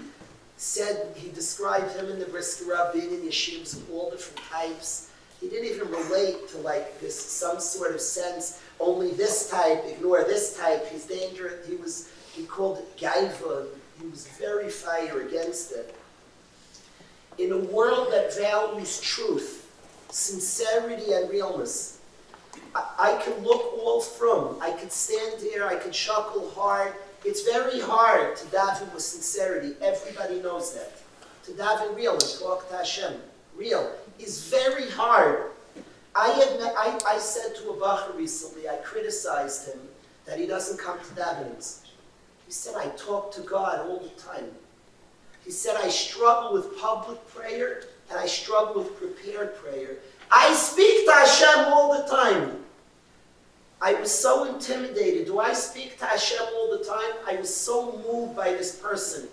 said, he described him and the Brisker being in yeshivas of all different types. He didn't even relate to like this, some sort of sense, only this type, ignore this type, he's dangerous. He was, he called it gaiva. He was very fire against it. In a world that values truth, sincerity and realness, I, I can look all from, I can stand here, I can chuckle hard. It's very hard to daven with sincerity. Everybody knows that. To daven real and talk to Hashem, real, is very hard. I, admit, I, I said to a bacher recently, I criticized him that he doesn't come to davenings. He said, I talk to God all the time. He said, I struggle with public prayer and I struggle with prepared prayer. I speak to Hashem all the time. I was so intimidated. Do I speak to Hashem all the time? I was so moved by this person.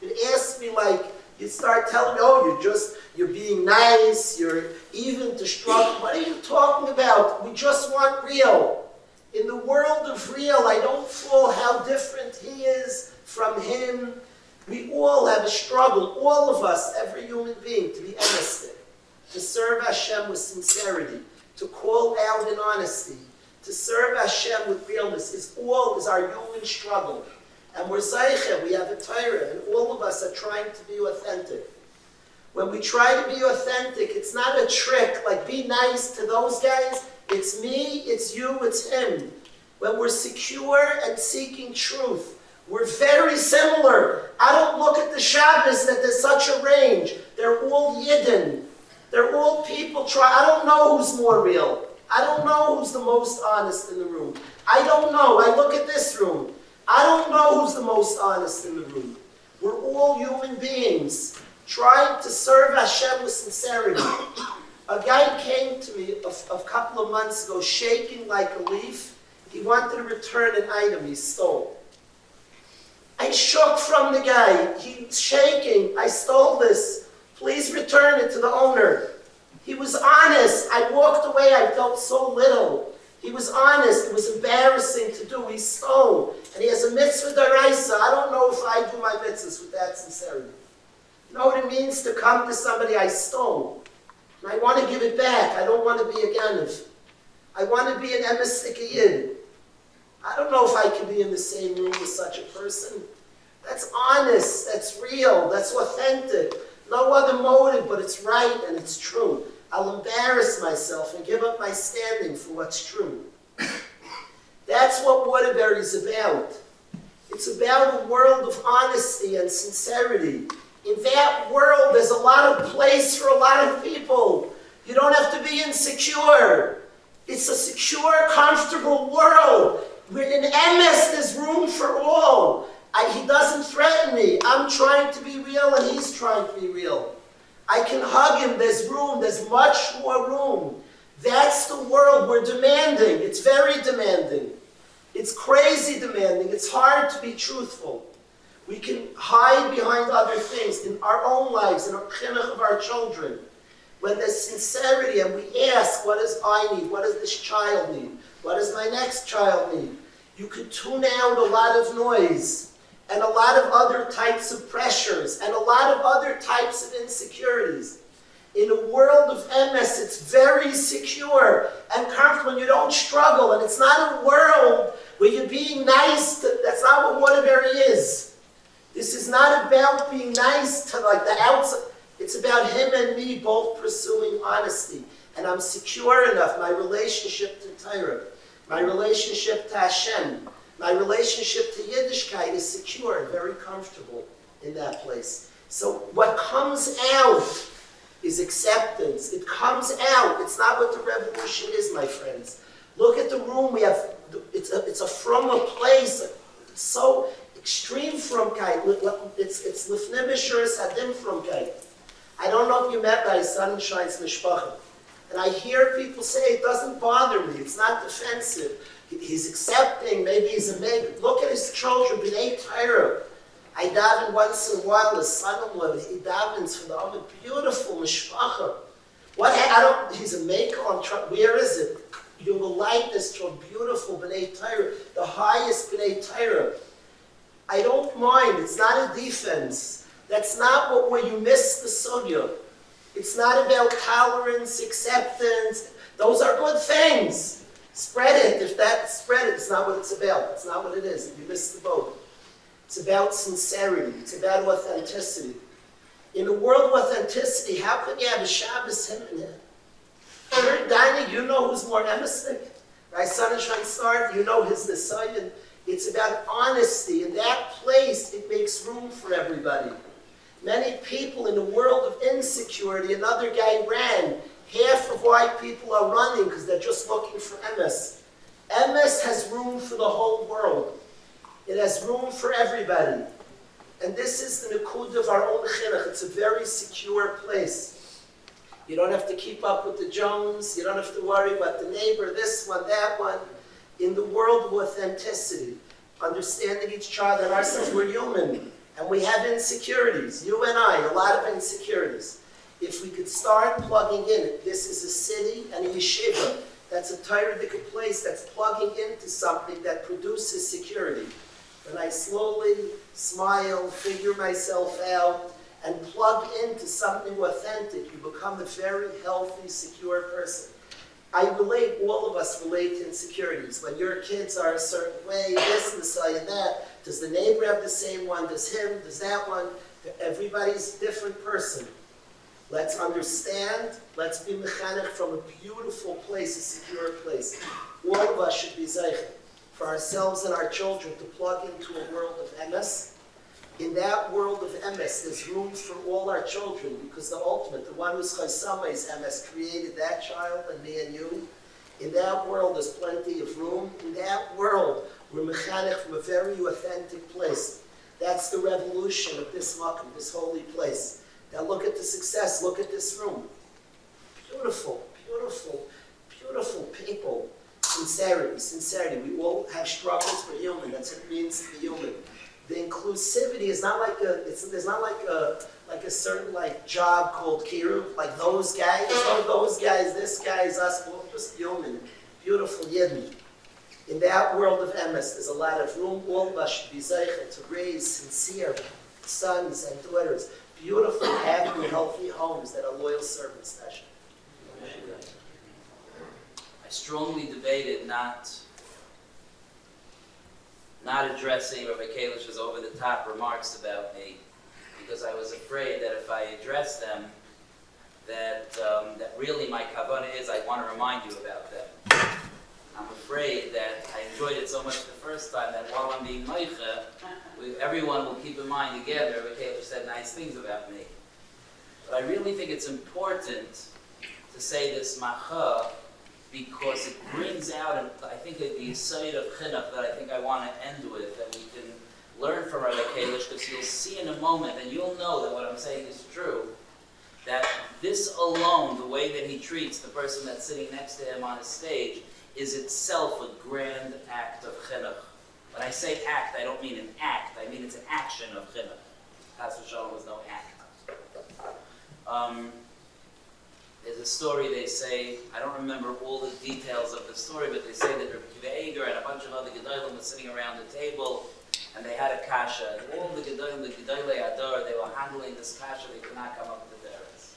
It asked me like, you start telling me, oh, you're just, you're being nice, you're even to struggle. What are you talking about? We just want real. In the world of real, I don't feel how different he is from him. We all have a struggle, all of us, every human being, to be honest, to serve Hashem with sincerity, to call out in honesty, to serve Hashem with realness is all is our human struggle. And we're Zaycha, we have a Torah, and all of us are trying to be authentic. When we try to be authentic, it's not a trick, like be nice to those guys. It's me, it's you, it's him. When we're secure and seeking truth, We're very similar. I don't look at the Shabbos that there's such a range. They're all Yidden. They're all people try. I don't know who's more real. I don't know who's the most honest in the room. I don't know. I look at this room. I don't know who's the most honest in the room. We're all human beings trying to serve Hashem with sincerity. A guy came to me a, a couple of months ago shaking like a leaf. He wanted to return an item he stole. I shook from the guy. He's shaking. I stole this. Please return it to the owner. He was honest. I walked away. I felt so little. He was honest. It was embarrassing to do. He stole. And he has a mitzvah daraisa. I don't know if I do my mitzvahs with that sincerity. You know what it means to come to somebody I stole? And I want to give it back. I don't want to be a ganav. I want to be an emes I don't know if I can be in the same room with such a person. That's honest. That's real. That's authentic. No other motive, but it's right and it's true. I'll embarrass myself and give up my standing for what's true. That's what Waterbury is about. It's about a world of honesty and sincerity. In that world, there's a lot of place for a lot of people. You don't have to be insecure. It's a secure, comfortable world. In emes, there's room for all. I, he doesn't threaten me. I'm trying to be real and he's trying to be real. I can hug him. There's room. There's much more room. That's the world we're demanding. It's very demanding. It's crazy demanding. It's hard to be truthful. We can hide behind other things in our own lives, in our chinuch of our children. When there's sincerity and we ask, what does I need? What does this child need? What does my next child need? You can tune out a lot of noise and a lot of other types of pressures and a lot of other types of insecurities. In a world of emes, it's very secure and comfortable, and you don't struggle. And it's not a world where you're being nice. To, that's not what Waterbury is. This is not about being nice to like the outside. It's about him and me both pursuing honesty. And I'm secure enough. My relationship to Torah, my relationship to Hashem, my relationship to Yiddishkeit is secure, very comfortable in that place. So what comes out is acceptance. It comes out. It's not what the revolution is, my friends. Look at the room we have. It's a, it's a from a place. It's so extreme frumkeit. It's it's lifnimishur sadim frumkeit. I don't know if you met my Sonnenschein's mishpacha. And I hear people say it doesn't bother me. It's not defensive he's accepting, maybe he's a maybe. Look at his children, B'nai Torah. I daven once in a while, his son-in-law, he davens for the other beautiful mishpacha. What, I don't, he's a maker on, where is it? You will like this a beautiful B'nai Torah, the highest B'nai Torah. I don't mind, it's not a defense. That's not what, where you miss the sugya. It's not about tolerance, acceptance. Those are good things. Spread it. If that spread it, it's not what it's about. It's not what it is. You missed the boat. It's about sincerity. It's about authenticity. In a world of authenticity, how can you have a Shabbos hymn in here? You're dining, you know who's more emistic. Right? Sonnenschein started, you know his Nisayan. It's about honesty. In that place, it makes room for everybody. Many people in a world of insecurity, another guy ran Half of why people are running because they're just looking for emes. emes has room for the whole world. It has room for everybody. And this is the Nikud of our own chinuch. It's a very secure place. You don't have to keep up with the Jones. You don't have to worry about the neighbor, this one, that one. In the world of authenticity, understanding each other and ourselves, we're human. And we have insecurities. You and I, a lot of insecurities if we could start plugging in, this is a city and a yeshiva, that's a Tayyardic place that's plugging into something that produces security. And I slowly smile, figure myself out, and plug into something authentic, you become a very healthy, secure person. I relate, all of us relate to insecurities. When your kids are a certain way, this this and that, does the neighbor have the same one? Does him? Does that one? Everybody's a different person. Let's understand, let's be mechanech from a beautiful place, a secure place. All of us should be zeichet for ourselves and our children to plug into a world of emes. In that world of emes, there's room for all our children because the ultimate, the one who's chaysama is emes, created that child and me and you. In that world, there's plenty of room. In that world, we're mechanech from a very authentic place. That's the revolution of this makkah, this holy place. Now look at the success, look at this room. Beautiful, beautiful, beautiful people. Sincerity, sincerity. We all have struggles, we're human, that's what it means to be human. The inclusivity is not like a, it's, there's not like a, like a certain like job called kiruv, like those guys, those guys, this guy is us, we're just human. Beautiful yidden. In that world of emes, there's a lot of room. All of us should be to raise sincere sons and daughters, beautiful, happy, healthy homes that are loyal servants. Tasha. I strongly debated not not addressing Rabbi Kalish's over-the-top remarks about me because I was afraid that if I addressed them, that um, that really my kavana is I want to remind you about them. I'm afraid that I enjoyed it so much the first time that while I'm being meicha, everyone will keep in mind together Rabbi Kalish said nice things about me. But I really think it's important to say this macha because it brings out, I think, the side of chinuch that I think I want to end with, that we can learn from Rabbi Kalish, because you'll see in a moment, and you'll know that what I'm saying is true, that this alone, the way that he treats the person that's sitting next to him on a stage, is itself a grand act of chinuch. When I say act, I don't mean an act, I mean it's an action of chinuch. Pastor Shalom was no act. Um, there's a story they say, I don't remember all the details of the story, but they say that Rabbi Akiva Eger and a bunch of other Gedolim were sitting around the table and they had a kasha. And all the Gedolim, the Gedolei Ador, they were handling this kasha, they could not come up with the derets.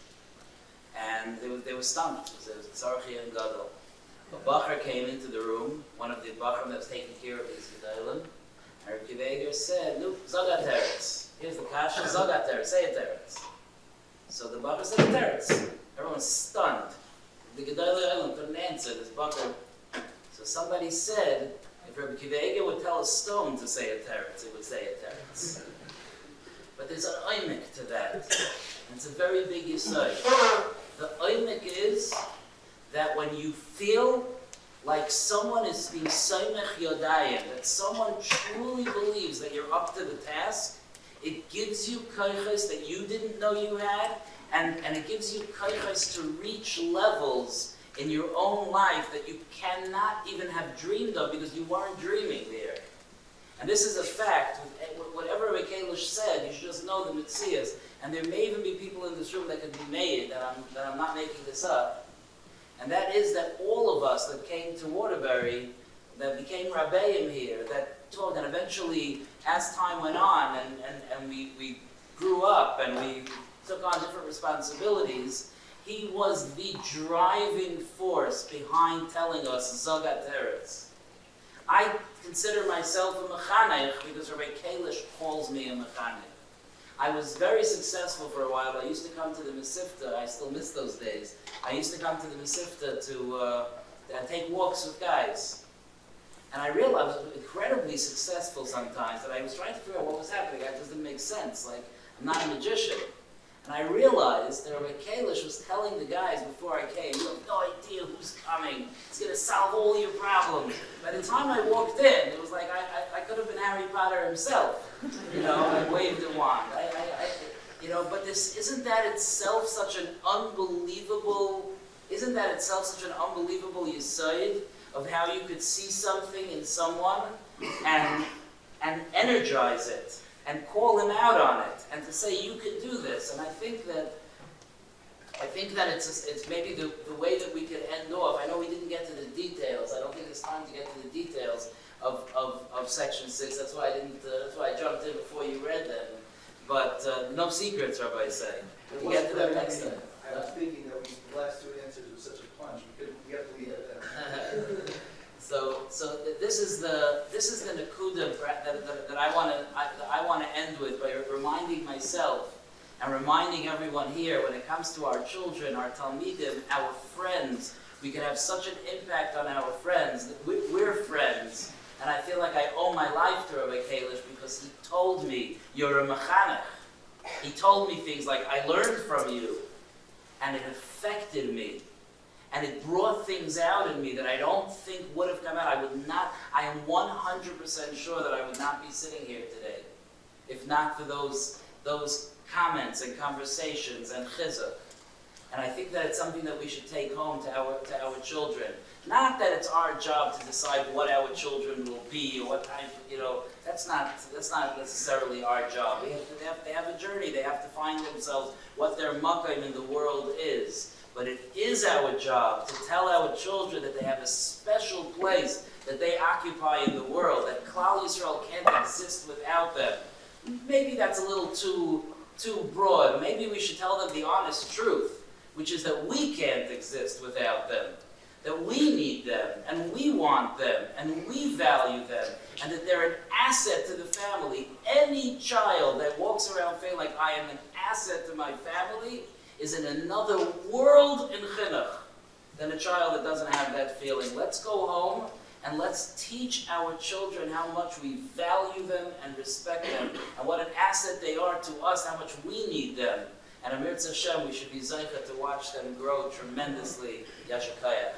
And they were, they were stumped. It was Tzarchi and Gadol. A Bacher came into the room, one of the Bachrim that was taking care of these Gedolim, and Rabbi Akiva Eger said, Look, Zagat. Here's the kasha, Zagat Teretz, say it Teretz. So the Bacher said "A Teretz. Everyone's stunned. The Gedolei Island couldn't answer this Bacher. So somebody said, if Rabbi Akiva would tell a stone to say a teretz, it would say a teretz. But there's an oimik to that. And it's a very big yisod. The oimik is that when you feel like someone is being soimech yodayim, that someone truly believes that you're up to the task, it gives you koiches that you didn't know you had, and, and it gives you koiches to reach levels in your own life that you cannot even have dreamed of because you weren't dreaming there. And this is a fact. Eh, whatever Rabbi Kalish said, you should just know the mitzias. And there may even be people in this room that could be made, that I'm, that I'm not making this up. And that is that all of us that came to Waterbury, that became Rabbeim here, that taught, and eventually, as time went on, and, and, and we, we grew up and we took on different responsibilities, he was the driving force behind telling us Zagat Teretz. I consider myself a mechanech because Rabbi Kalish calls me a mechanech. I was very successful for a while. I used to come to the Mesivta. I still miss those days. I used to come to the Mesivta to uh, take walks with guys. And I realized I was incredibly successful sometimes that I was trying to figure out what was happening. Just didn't make sense. Like, I'm not a magician. And I realized that Rabbi Kalish was telling the guys before I came, you have no idea who's coming. It's going to solve all your problems. By the time I walked in, it was like I, I, I could have been Harry Potter himself. You know, I waved a wand. I, I, you know, but this isn't that itself such an unbelievable, isn't that itself such an unbelievable yisoid of how you could see something in someone and, and energize it and call him out on it and to say you can do this. And I think that I think that it's it's maybe the, the way that we could end off. I know we didn't get to the details. I don't think it's time to get to the details of, of, of section six. That's why I didn't. Uh, that's why I jumped in before you read them. But uh, no secrets, Rabbi say. We get to them next time. I was thinking that we, the last two answers were such a punch, we could, we have to leave that. So, so th- this is the this is the nakuda that, that, that I want to I, I want to end with by reminding myself and reminding everyone here when it comes to our children, our talmidim, our friends. We can have such an impact on our friends that we, we're friends, And I feel like I owe my life to Rabbi Kalish because he told me, you're a mechanech. He told me things like, I learned from you, and it affected me. And it brought things out in me that I don't think would have come out. I would not, I am 100% sure that I would not be sitting here today if not for those, those comments and conversations and chizuk. And I think that it's something that we should take home to our, to our children. Not that it's our job to decide what our children will be or what type, you know, that's not, that's not necessarily our job. We have to, they have, they have a journey, they have to find themselves what their makkah in the world is. But it is our job to tell our children that they have a special place that they occupy in the world, that Klal Yisrael can't exist without them. Maybe that's a little too, too broad. Maybe we should tell them the honest truth, which is that we can't exist without them. That we need them, and we want them, and we value them, and that they're an asset to the family. Any child that walks around feeling like I am an asset to my family is in another world in chinuch than a child that doesn't have that feeling. Let's go home and let's teach our children how much we value them and respect them, and what an asset they are to us, how much we need them. And Amir Hashem, we should be zoche to watch them grow tremendously. Yasher koach.